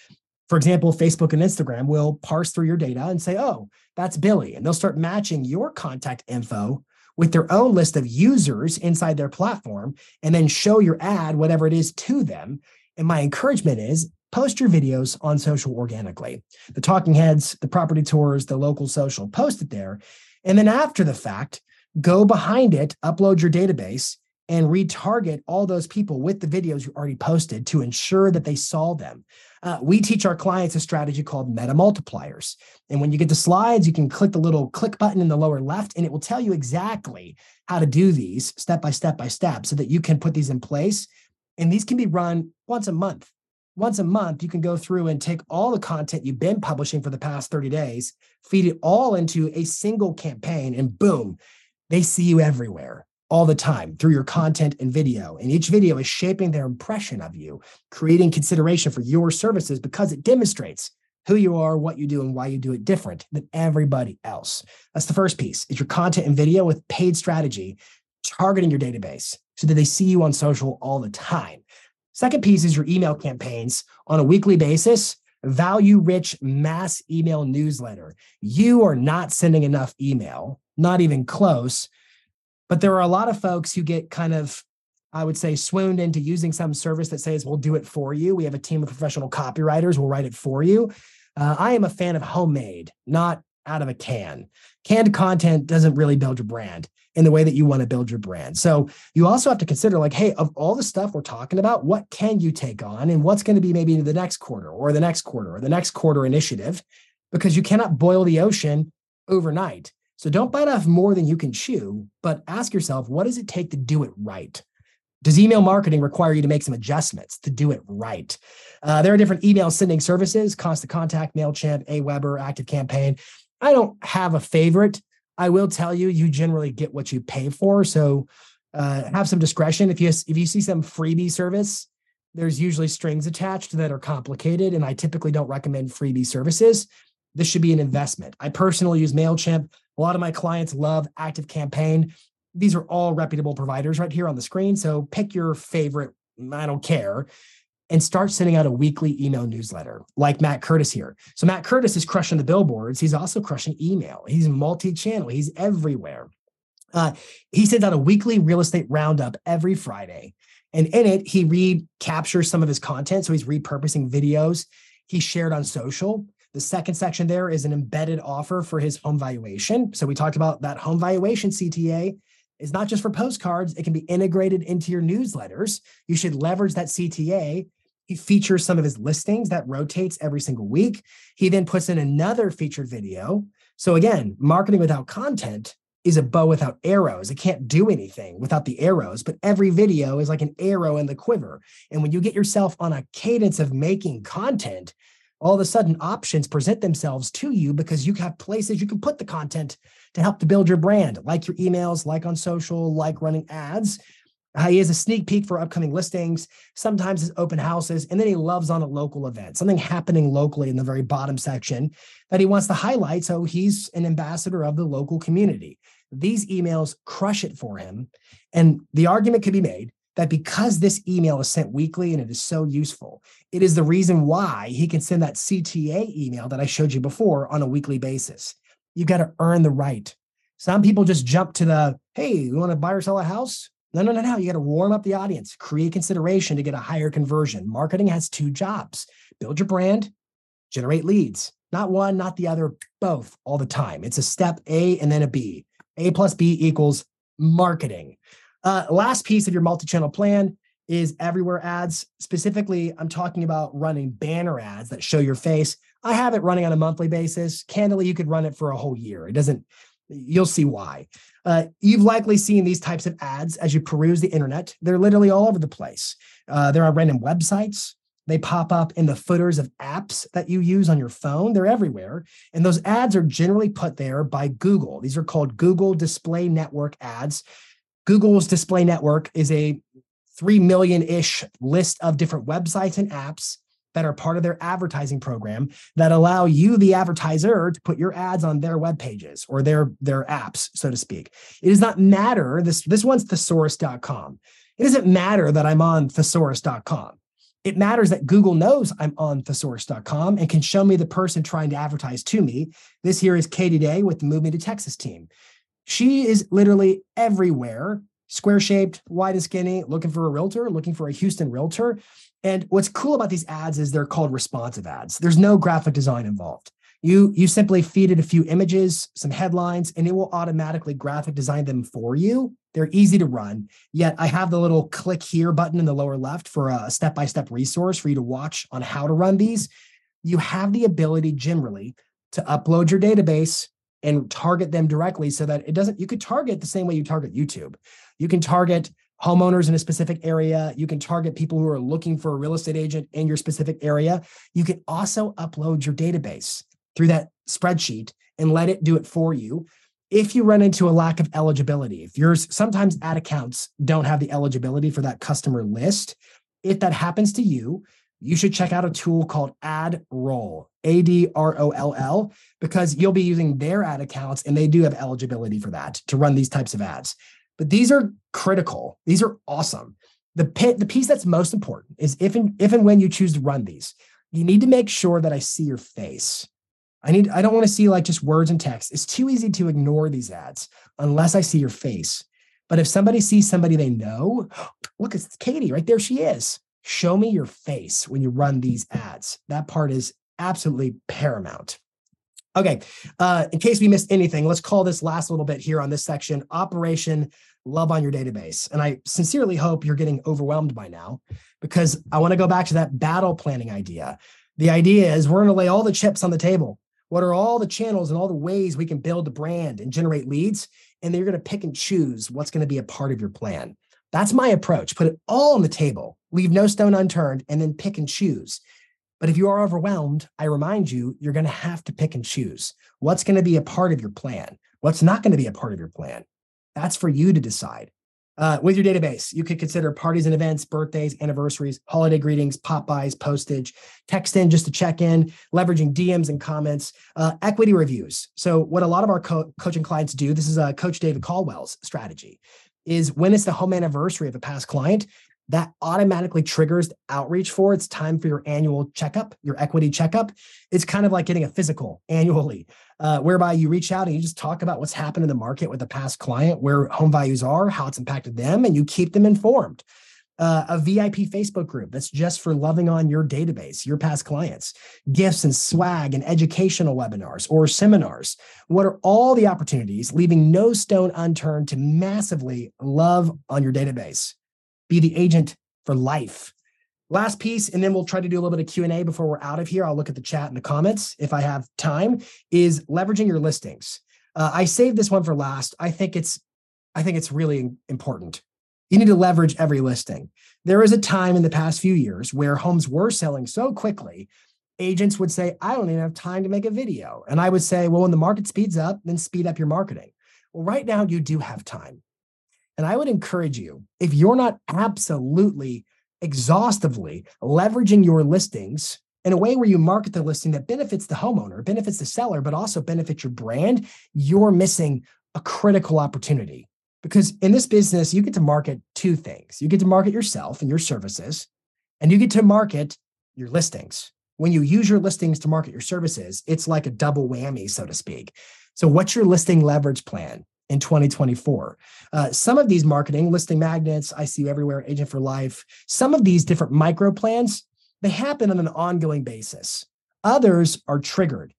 for example, Facebook and Instagram will parse through your data and say, oh, that's Billy. And they'll start matching your contact info with their own list of users inside their platform and then show your ad, whatever it is, to them. And my encouragement is post your videos on social organically. The talking heads, the property tours, the local social, post it there. And then after the fact, go behind it, upload your database, and retarget all those people with the videos you already posted to ensure that they saw them. Uh, we teach our clients a strategy called meta multipliers. And when you get the slides, you can click the little click button in the lower left, and it will tell you exactly how to do these step by step by step so that you can put these in place. And these can be run once a month. Once a month, you can go through and take all the content you've been publishing for the past 30 days, feed it all into a single campaign, and boom, they see you everywhere all the time through your content and video. And each video is shaping their impression of you, creating consideration for your services because it demonstrates who you are, what you do, and why you do it different than everybody else. That's the first piece. Is your content and video with paid strategy, targeting your database so that they see you on social all the time. Second piece is your email campaigns on a weekly basis value rich mass email newsletter. You are not sending enough email, not even close. But there are a lot of folks who get kind of, I would say, swooned into using some service that says, we'll do it for you. We have a team of professional copywriters, we'll write it for you. Uh, I am a fan of homemade, not out of a can. Canned content doesn't really build your brand in the way that you want to build your brand. So you also have to consider like, hey, of all the stuff we're talking about, what can you take on and what's going to be maybe the next quarter or the next quarter or the next quarter initiative because you cannot boil the ocean overnight. So don't bite off more than you can chew, but ask yourself, what does it take to do it right? Does email marketing require you to make some adjustments to do it right? Uh, there are different email sending services, Constant Contact, MailChimp, Aweber, Active Campaign. I don't have a favorite. I will tell you, you generally get what you pay for. So uh, have some discretion. If you if you see some freebie service, there's usually strings attached that are complicated, and I typically don't recommend freebie services. This should be an investment. I personally use Mailchimp. A lot of my clients love Active Campaign. These are all reputable providers right here on the screen. So pick your favorite. I don't care and start sending out a weekly email newsletter like Matt Curtis here. So Matt Curtis is crushing the billboards. He's also crushing email. He's multi-channel. He's everywhere. Uh, he sends out a weekly real estate roundup every Friday. And in it, he recaptures some of his content. So he's repurposing videos he shared on social. The second section there is an embedded offer for his home valuation. So we talked about that home valuation CTA is not just for postcards, it can be integrated into your newsletters. You should leverage that CTA he features some of his listings that rotates every single week. He then puts in another featured video. So again, marketing without content is a bow without arrows. It can't do anything without the arrows, but every video is like an arrow in the quiver. And when you get yourself on a cadence of making content, all of a sudden options present themselves to you because you have places you can put the content to help to build your brand, like your emails, like on social, like running ads. Uh, he has a sneak peek for upcoming listings. Sometimes it's open houses, and then he loves on a local event, something happening locally in the very bottom section that he wants to highlight. So he's an ambassador of the local community. These emails crush it for him. And the argument could be made that because this email is sent weekly and it is so useful, it is the reason why he can send that CTA email that I showed you before on a weekly basis. You've got to earn the right. Some people just jump to the, hey, you want to buy or sell a house? No, no, no, no. You got to warm up the audience, create consideration to get a higher conversion. Marketing has two jobs build your brand, generate leads. Not one, not the other, both all the time. It's a step A and then a B. A plus B equals marketing. Uh, last piece of your multi channel plan is everywhere ads. Specifically, I'm talking about running banner ads that show your face. I have it running on a monthly basis. Candidly, you could run it for a whole year. It doesn't, you'll see why. Uh, you've likely seen these types of ads as you peruse the internet. They're literally all over the place. Uh, they're on random websites. They pop up in the footers of apps that you use on your phone. They're everywhere. And those ads are generally put there by Google. These are called Google Display Network ads. Google's Display Network is a 3 million ish list of different websites and apps that are part of their advertising program that allow you the advertiser to put your ads on their web pages or their their apps so to speak. It does not matter this this one's thesaurus.com it doesn't matter that i'm on thesaurus.com it matters that google knows i'm on thesaurus.com and can show me the person trying to advertise to me. This here is katie day with the move me to texas team she is literally everywhere square shaped wide and skinny looking for a realtor looking for a houston realtor and what's cool about these ads is they're called responsive ads. There's no graphic design involved. You you simply feed it a few images, some headlines, and it will automatically graphic design them for you. They're easy to run. Yet I have the little click here button in the lower left for a step-by-step resource for you to watch on how to run these. You have the ability generally to upload your database and target them directly so that it doesn't you could target the same way you target YouTube. You can target homeowners in a specific area. You can target people who are looking for a real estate agent in your specific area. You can also upload your database through that spreadsheet and let it do it for you. If you run into a lack of eligibility, if yours sometimes ad accounts don't have the eligibility for that customer list, if that happens to you, you should check out a tool called AdRoll, A D R O L L, because you'll be using their ad accounts and they do have eligibility for that to run these types of ads. But these are critical. These are awesome. The pit, the piece that's most important is if and if and when you choose to run these, you need to make sure that I see your face. I need I don't want to see like just words and text. It's too easy to ignore these ads unless I see your face. But if somebody sees somebody they know, look, it's Katie right there. She is. Show me your face when you run these ads. That part is absolutely paramount. Okay, uh, in case we missed anything, let's call this last little bit here on this section Operation Love on Your Database. And I sincerely hope you're getting overwhelmed by now because I want to go back to that battle planning idea. The idea is we're going to lay all the chips on the table. What are all the channels and all the ways we can build a brand and generate leads? And then you're going to pick and choose what's going to be a part of your plan. That's my approach. Put it all on the table, leave no stone unturned, and then pick and choose. But if you are overwhelmed, I remind you, you're going to have to pick and choose what's going to be a part of your plan, what's not going to be a part of your plan. That's for you to decide. Uh, with your database, you could consider parties and events, birthdays, anniversaries, holiday greetings, pop-bys, postage, text in just to check in, leveraging DMs and comments, uh, equity reviews. So, what a lot of our co- coaching clients do, this is uh, Coach David Caldwell's strategy, is when it's the home anniversary of a past client, that automatically triggers outreach for it's time for your annual checkup, your equity checkup. It's kind of like getting a physical annually, uh, whereby you reach out and you just talk about what's happened in the market with a past client, where home values are, how it's impacted them, and you keep them informed. Uh, a VIP Facebook group that's just for loving on your database, your past clients, gifts and swag and educational webinars or seminars. What are all the opportunities, leaving no stone unturned to massively love on your database? be the agent for life. Last piece, and then we'll try to do a little bit of Q&A before we're out of here. I'll look at the chat and the comments if I have time, is leveraging your listings. Uh, I saved this one for last. I think it's I think it's really important. You need to leverage every listing. There was a time in the past few years where homes were selling so quickly, agents would say, I don't even have time to make a video. And I would say, well, when the market speeds up, then speed up your marketing. Well, right now you do have time. And I would encourage you, if you're not absolutely exhaustively leveraging your listings in a way where you market the listing that benefits the homeowner, benefits the seller, but also benefits your brand, you're missing a critical opportunity. Because in this business, you get to market two things you get to market yourself and your services, and you get to market your listings. When you use your listings to market your services, it's like a double whammy, so to speak. So, what's your listing leverage plan? in 2024. Uh, some of these marketing, listing magnets, I see you everywhere, Agent for Life, some of these different micro plans, they happen on an ongoing basis. Others are triggered.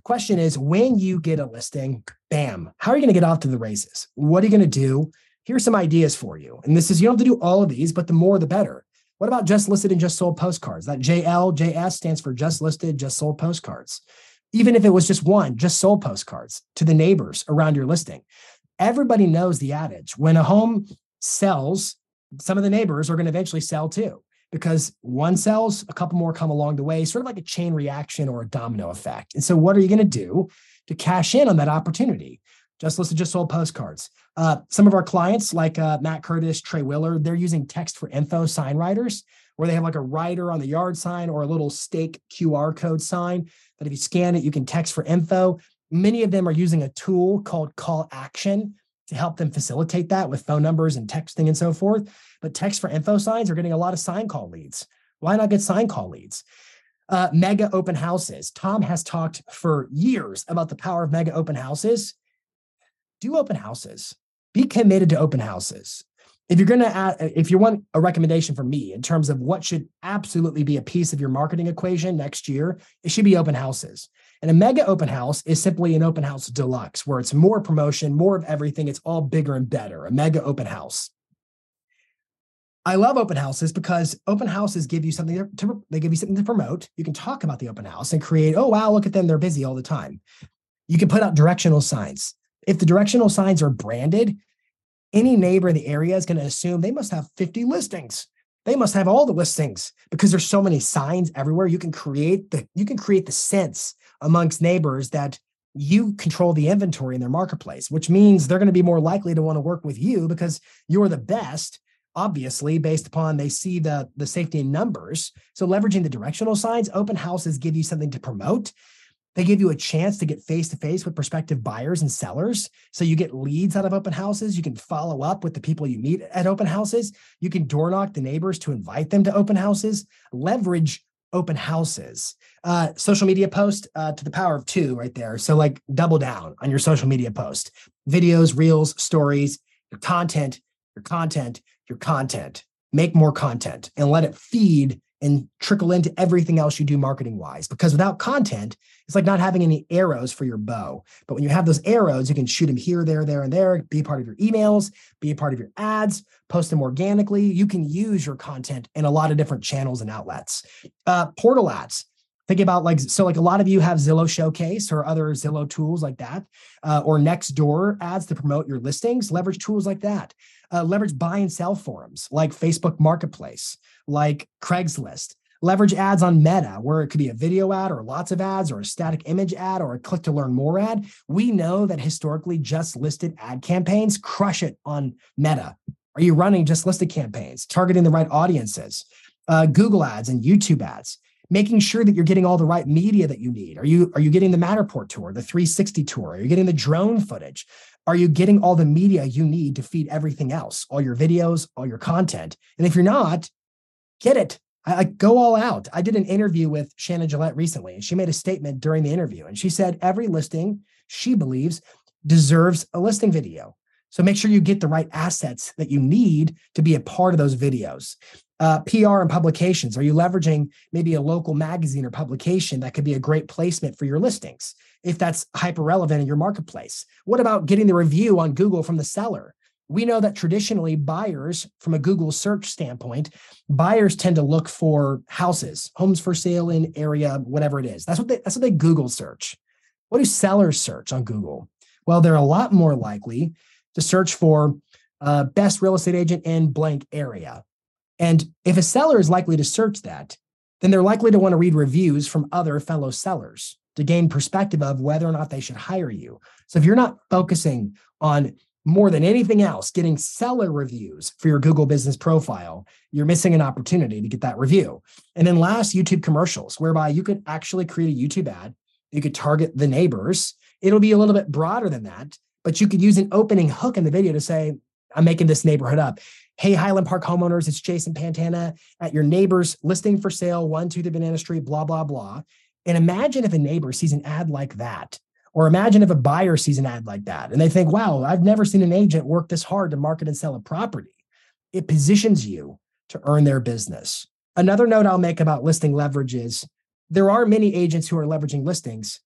The question is when you get a listing, bam, how are you going to get off to the races? What are you going to do? Here's some ideas for you. And this is, you don't have to do all of these, but the more the better. What about just listed and just sold postcards? That JL, JS stands for just listed, just sold postcards even if it was just one, just sold postcards to the neighbors around your listing. Everybody knows the adage when a home sells, some of the neighbors are going to eventually sell too, because one sells, a couple more come along the way, sort of like a chain reaction or a domino effect. And so, what are you going to do to cash in on that opportunity? Just listed, just sold postcards. Uh, some of our clients, like uh, Matt Curtis, Trey Willard, they're using text for info sign writers, where they have like a writer on the yard sign or a little stake QR code sign that if you scan it, you can text for info. Many of them are using a tool called Call Action to help them facilitate that with phone numbers and texting and so forth. But text for info signs are getting a lot of sign call leads. Why not get sign call leads? Uh, mega open houses. Tom has talked for years about the power of mega open houses. Do open houses. Be committed to open houses if you're going to add, if you want a recommendation from me in terms of what should absolutely be a piece of your marketing equation next year, it should be open houses. And a mega open house is simply an open house deluxe where it's more promotion, more of everything. It's all bigger and better. A mega open house. I love open houses because open houses give you something to, they give you something to promote. You can talk about the open house and create, oh wow, look at them, they're busy all the time. You can put out directional signs. If the directional signs are branded, any neighbor in the area is going to assume they must have 50 listings. They must have all the listings because there's so many signs everywhere. You can create the you can create the sense amongst neighbors that you control the inventory in their marketplace, which means they're going to be more likely to want to work with you because you're the best obviously based upon they see the the safety in numbers so leveraging the directional signs open houses give you something to promote they give you a chance to get face to face with prospective buyers and sellers. So you get leads out of open houses. You can follow up with the people you meet at open houses. You can door knock the neighbors to invite them to open houses. Leverage open houses. Uh, social media post uh, to the power of two right there. So, like, double down on your social media post videos, reels, stories, your content, your content, your content. Make more content and let it feed and trickle into everything else you do marketing wise. Because without content, it's like not having any arrows for your bow. But when you have those arrows, you can shoot them here, there, there, and there, be a part of your emails, be a part of your ads, post them organically. You can use your content in a lot of different channels and outlets. Uh, portal ads. Think about like, so like a lot of you have Zillow Showcase or other Zillow tools like that, uh, or Nextdoor ads to promote your listings. Leverage tools like that. Uh, leverage buy and sell forums like Facebook Marketplace like Craigslist. Leverage ads on Meta, where it could be a video ad or lots of ads or a static image ad or a click to learn more ad. We know that historically just listed ad campaigns crush it on Meta. Are you running just listed campaigns, targeting the right audiences? Uh, Google ads and YouTube ads, making sure that you're getting all the right media that you need. Are you are you getting the Matterport tour, the 360 tour? Are you getting the drone footage? Are you getting all the media you need to feed everything else, all your videos, all your content? And if you're not, get it. I, I, go all out. I did an interview with Shannon Gillette recently, and she made a statement during the interview. And she said every listing she believes deserves a listing video. So make sure you get the right assets that you need to be a part of those videos. Uh, PR and publications. Are you leveraging maybe a local magazine or publication that could be a great placement for your listings if that's hyper relevant in your marketplace? What about getting the review on Google from the seller? we know that traditionally buyers from a google search standpoint buyers tend to look for houses homes for sale in area whatever it is. That's what they that's what they google search. What do sellers search on google? Well they're a lot more likely to search for uh, best real estate agent in blank area. And if a seller is likely to search that then they're likely to want to read reviews from other fellow sellers to gain perspective of whether or not they should hire you so if you're not focusing on more than anything else, getting seller reviews for your Google business profile, you're missing an opportunity to get that review. And then last, YouTube commercials, whereby you could actually create a YouTube ad. You could target the neighbors. It'll be a little bit broader than that, but you could use an opening hook in the video to say, I'm making this neighborhood up. Hey, Highland Park homeowners, it's Jason Pantana at your neighbor's listing for sale, one to the Banana Street, blah, blah, blah. And imagine if a neighbor sees an ad like that or imagine if a buyer sees an ad like that and they think, wow, I've never seen an agent work this hard to market and sell a property. It positions you to earn their business. Another note I'll make about listing leverage is there are many agents who are leveraging listings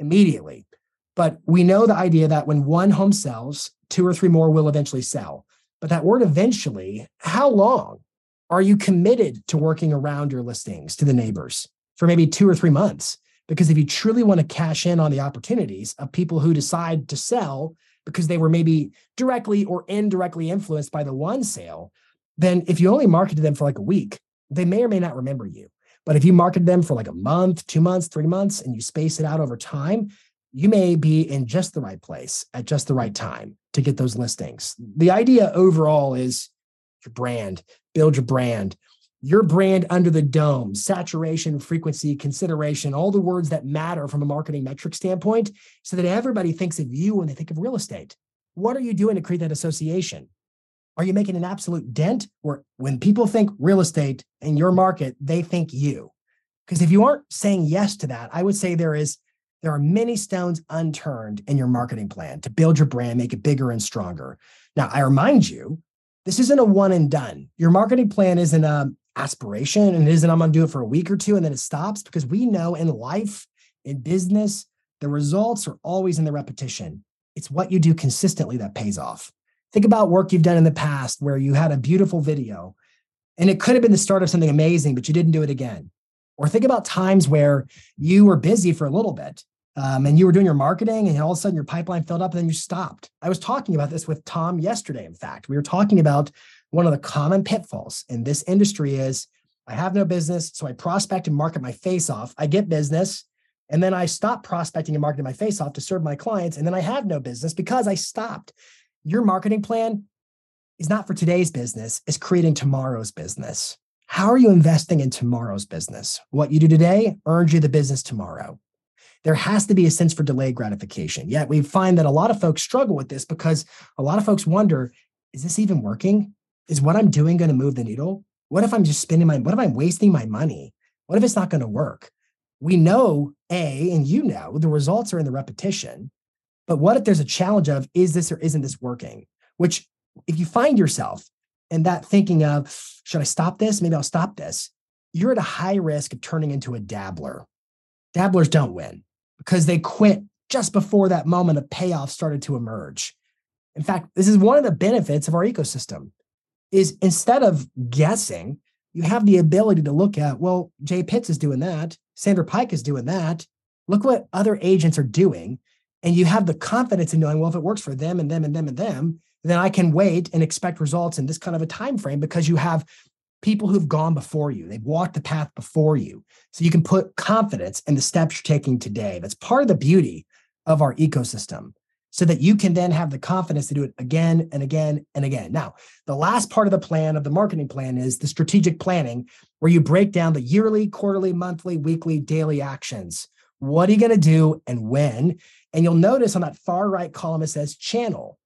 immediately, but we know the idea that when one home sells, two or three more will eventually sell. But that word eventually, how long are you committed to working around your listings to the neighbors for maybe two or three months? Because if you truly want to cash in on the opportunities of people who decide to sell because they were maybe directly or indirectly influenced by the one sale, then if you only marketed them for like a week, they may or may not remember you. But if you market them for like a month, two months, three months, and you space it out over time, you may be in just the right place at just the right time to get those listings. The idea overall is your brand, build your brand, your brand under the dome, saturation, frequency, consideration, all the words that matter from a marketing metric standpoint, so that everybody thinks of you when they think of real estate. What are you doing to create that association? Are you making an absolute dent where when people think real estate in your market, they think you? Because if you aren't saying yes to that, I would say there is there are many stones unturned in your marketing plan to build your brand, make it bigger and stronger. Now, I remind you, this isn't a one and done. Your marketing plan isn't a aspiration and it isn't I'm going to do it for a week or two and then it stops because we know in life, in business, the results are always in the repetition. It's what you do consistently that pays off. Think about work you've done in the past where you had a beautiful video and it could have been the start of something amazing, but you didn't do it again. Or think about times where you were busy for a little bit um, and you were doing your marketing and all of a sudden your pipeline filled up and then you stopped. I was talking about this with Tom yesterday. In fact, we were talking about one of the common pitfalls in this industry is I have no business, so I prospect and market my face off. I get business, and then I stop prospecting and marketing my face off to serve my clients, and then I have no business because I stopped. Your marketing plan is not for today's business, it's creating tomorrow's business. How are you investing in tomorrow's business? What you do today earns you the business tomorrow. There has to be a sense for delayed gratification. Yet we find that a lot of folks struggle with this because a lot of folks wonder is this even working? Is what I'm doing going to move the needle? What if I'm just spending my, what if I'm wasting my money? What if it's not going to work? We know A, and you know, the results are in the repetition. But what if there's a challenge of is this or isn't this working? Which, if you find yourself in that thinking of, should I stop this? Maybe I'll stop this. You're at a high risk of turning into a dabbler. Dabblers don't win because they quit just before that moment of payoff started to emerge. In fact, this is one of the benefits of our ecosystem is instead of guessing, you have the ability to look at, well, Jay Pitts is doing that. Sandra Pike is doing that. Look what other agents are doing. And you have the confidence in knowing, well, if it works for them and them and them and them, then I can wait and expect results in this kind of a time frame because you have people who've gone before you. They've walked the path before you. So you can put confidence in the steps you're taking today. That's part of the beauty of our ecosystem so that you can then have the confidence to do it again and again and again. Now, the last part of the plan of the marketing plan is the strategic planning where you break down the yearly, quarterly, monthly, weekly, daily actions. What are you going to do and when? And you'll notice on that far right column it says channel.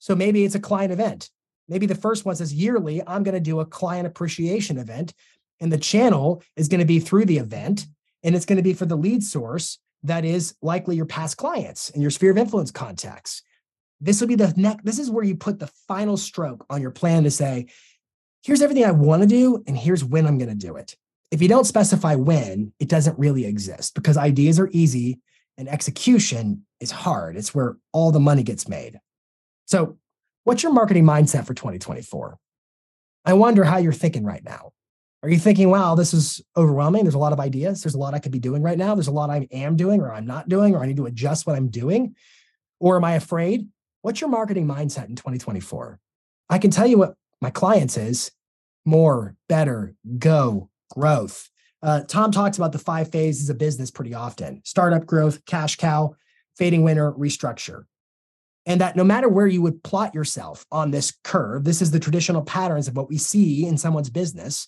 So maybe it's a client event. Maybe the first one says yearly, I'm going to do a client appreciation event. And the channel is going to be through the event. And it's going to be for the lead source that is likely your past clients and your sphere of influence contacts. This will be the next, this is where you put the final stroke on your plan to say, here's everything I want to do, and here's when I'm going to do it. If you don't specify when, it doesn't really exist because ideas are easy and execution is hard. It's where all the money gets made. So, what's your marketing mindset for 2024? I wonder how you're thinking right now. Are you thinking, wow, this is overwhelming? There's a lot of ideas. There's a lot I could be doing right now. There's a lot I am doing or I'm not doing, or I need to adjust what I'm doing. Or am I afraid? What's your marketing mindset in 2024? I can tell you what my clients is more, better, go, growth. Uh, Tom talks about the five phases of business pretty often startup growth, cash cow, fading winner, restructure and that no matter where you would plot yourself on this curve, this is the traditional patterns of what we see in someone's business.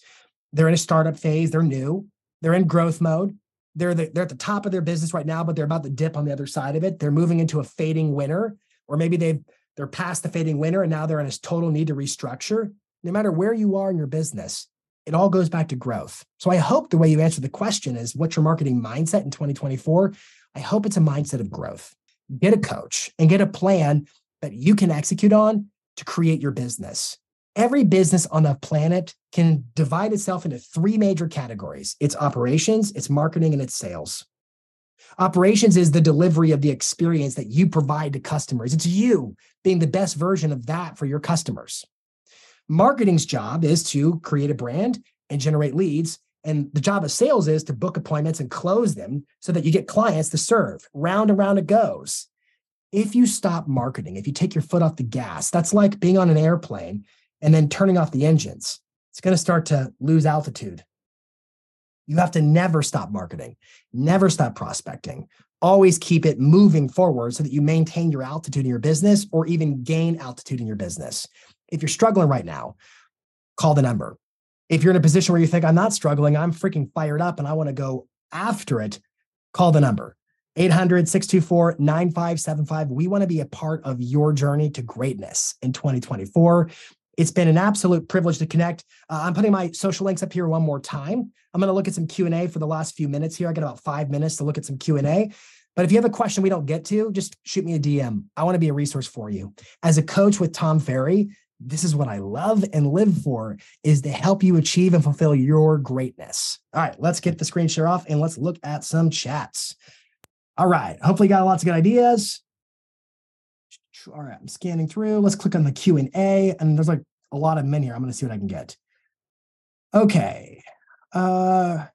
They're in a startup phase, they're new, they're in growth mode. They're, the, they're at the top of their business right now, but they're about to dip on the other side of it. They're moving into a fading winner, or maybe they've they're past the fading winner and now they're in a total need to restructure. No matter where you are in your business, it all goes back to growth. So I hope the way you answer the question is what's your marketing mindset in 2024? I hope it's a mindset of growth get a coach and get a plan that you can execute on to create your business. Every business on the planet can divide itself into three major categories it's operations, it's marketing, and it's sales. Operations is the delivery of the experience that you provide to customers. It's you being the best version of that for your customers. Marketing's job is to create a brand and generate leads and the job of sales is to book appointments and close them so that you get clients to serve. Round and round it goes. If you stop marketing, if you take your foot off the gas, that's like being on an airplane and then turning off the engines. It's going to start to lose altitude. You have to never stop marketing, never stop prospecting. Always keep it moving forward so that you maintain your altitude in your business or even gain altitude in your business. If you're struggling right now, call the number if you're in a position where you think, I'm not struggling, I'm freaking fired up and I want to go after it, call the number 800 624 9575. We want to be a part of your journey to greatness in 2024. It's been an absolute privilege to connect. Uh, I'm putting my social links up here one more time. I'm going to look at some Q&A for the last few minutes here. I got about five minutes to look at some Q&A. But if you have a question we don't get to, just shoot me a DM. I want to be a resource for you. As a coach with Tom Ferry, this is what I love and live for is to help you achieve and fulfill your greatness. All right, let's get the screen share off and let's look at some chats. All right, hopefully you got lots of good ideas. All right, I'm scanning through. Let's click on the Q&A and there's like a lot of men here. I'm going to see what I can get. Okay. Uh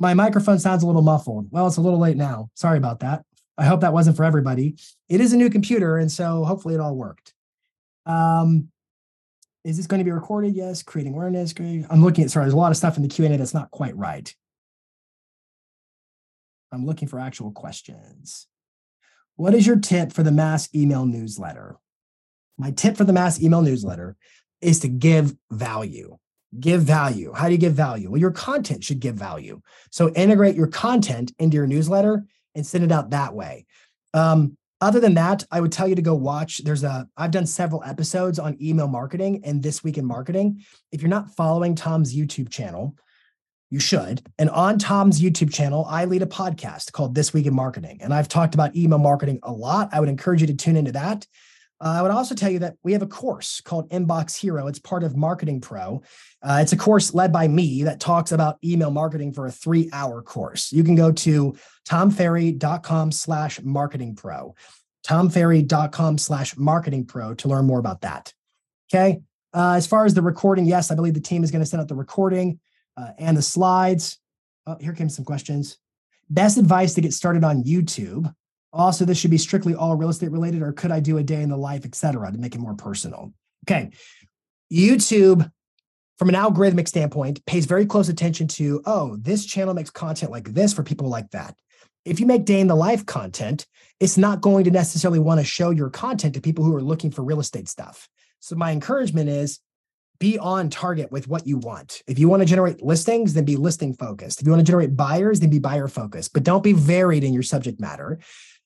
my microphone sounds a little muffled. Well, it's a little late now. Sorry about that. I hope that wasn't for everybody. It is a new computer and so hopefully it all worked. Um, is this going to be recorded? Yes. Creating awareness. I'm looking at, sorry, there's a lot of stuff in the Q&A that's not quite right. I'm looking for actual questions. What is your tip for the mass email newsletter? My tip for the mass email newsletter is to give value. Give value. How do you give value? Well, your content should give value. So integrate your content into your newsletter and send it out that way. Um, other than that, I would tell you to go watch. There's a, I've done several episodes on email marketing and this week in marketing. If you're not following Tom's YouTube channel, you should. And on Tom's YouTube channel, I lead a podcast called This Week in Marketing. And I've talked about email marketing a lot. I would encourage you to tune into that. Uh, I would also tell you that we have a course called Inbox Hero. It's part of Marketing Pro. Uh, it's a course led by me that talks about email marketing for a three hour course. You can go to tomferry.com slash marketing pro, tomferry.com slash marketing pro to learn more about that. Okay. Uh, as far as the recording, yes, I believe the team is going to send out the recording uh, and the slides. Oh, here came some questions. Best advice to get started on YouTube. Also, this should be strictly all real estate related, or could I do a day in the life, et cetera, to make it more personal? Okay. YouTube, from an algorithmic standpoint, pays very close attention to, oh, this channel makes content like this for people like that. If you make day in the life content, it's not going to necessarily want to show your content to people who are looking for real estate stuff. So, my encouragement is be on target with what you want. If you want to generate listings, then be listing focused. If you want to generate buyers, then be buyer focused, but don't be varied in your subject matter.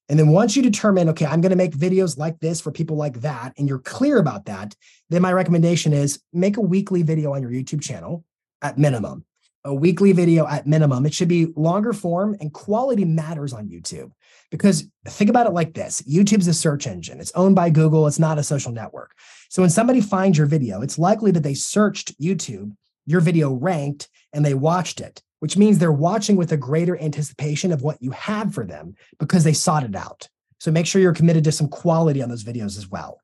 And then once you determine, okay, I'm going to make videos like this for people like that, and you're clear about that, then my recommendation is make a weekly video on your YouTube channel at minimum. A weekly video at minimum. It should be longer form and quality matters on YouTube. Because think about it like this YouTube's a search engine, it's owned by Google, it's not a social network. So when somebody finds your video, it's likely that they searched YouTube, your video ranked, and they watched it which means they're watching with a greater anticipation of what you have for them because they sought it out. So make sure you're committed to some quality on those videos as well.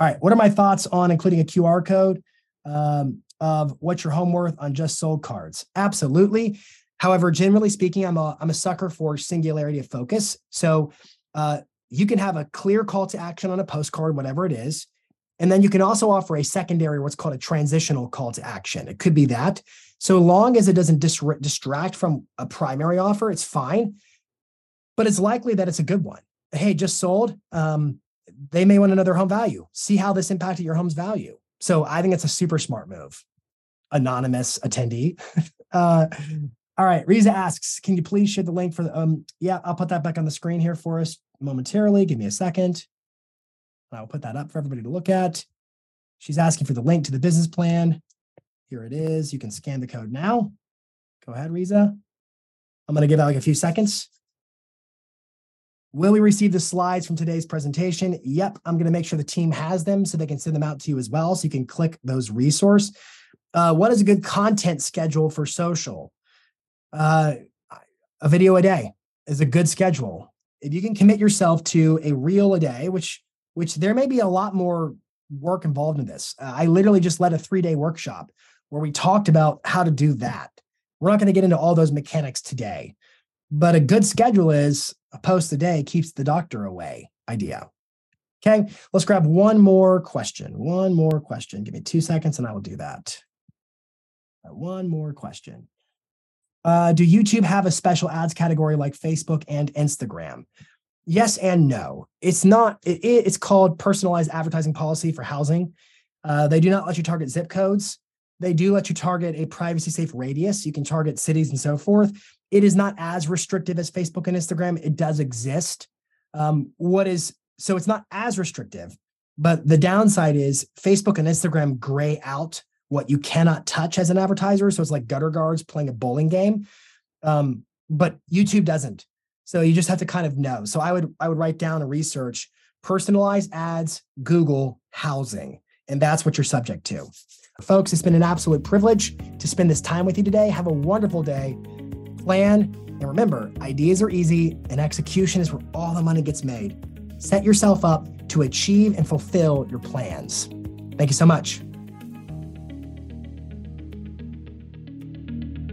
All right, what are my thoughts on including a QR code um, of what's your home worth on just sold cards? Absolutely. However, generally speaking, I'm a I'm a sucker for singularity of focus. So uh, you can have a clear call to action on a postcard, whatever it is. And then you can also offer a secondary, what's called a transitional call to action. It could be that so long as it doesn't dis- distract from a primary offer, it's fine. But it's likely that it's a good one. Hey, just sold. Um, they may want another home value. See how this impacted your home's value. So I think it's a super smart move. Anonymous attendee. uh, all right. Riza asks, can you please share the link for the um yeah, I'll put that back on the screen here for us momentarily. Give me a second. I'll put that up for everybody to look at. She's asking for the link to the business plan. Here it is. You can scan the code now. Go ahead, Riza. I'm going to give out like a few seconds. Will we receive the slides from today's presentation? Yep, I'm going to make sure the team has them so they can send them out to you as well. So you can click those resource. Uh, what is a good content schedule for social? Uh, a video a day is a good schedule. If you can commit yourself to a reel a day, which which there may be a lot more work involved in this. Uh, I literally just led a three day workshop where we talked about how to do that. We're not going to get into all those mechanics today, but a good schedule is a post a day keeps the doctor away idea. Okay, let's grab one more question. One more question. Give me two seconds and I will do that. One more question. Uh, do YouTube have a special ads category like Facebook and Instagram? Yes and no. It's not. It, it's called personalized advertising policy for housing. Uh, they do not let you target zip codes. They do let you target a privacy safe radius. You can target cities and so forth. It is not as restrictive as Facebook and Instagram. It does exist. Um, what is so it's not as restrictive, but the downside is Facebook and Instagram gray out what you cannot touch as an advertiser. So it's like gutter guards playing a bowling game. Um, but YouTube doesn't. So you just have to kind of know. So I would I would write down a research personalized ads, Google housing, and that's what you're subject to. Folks, it's been an absolute privilege to spend this time with you today. Have a wonderful day. Plan, and remember, ideas are easy, and execution is where all the money gets made. Set yourself up to achieve and fulfill your plans. Thank you so much.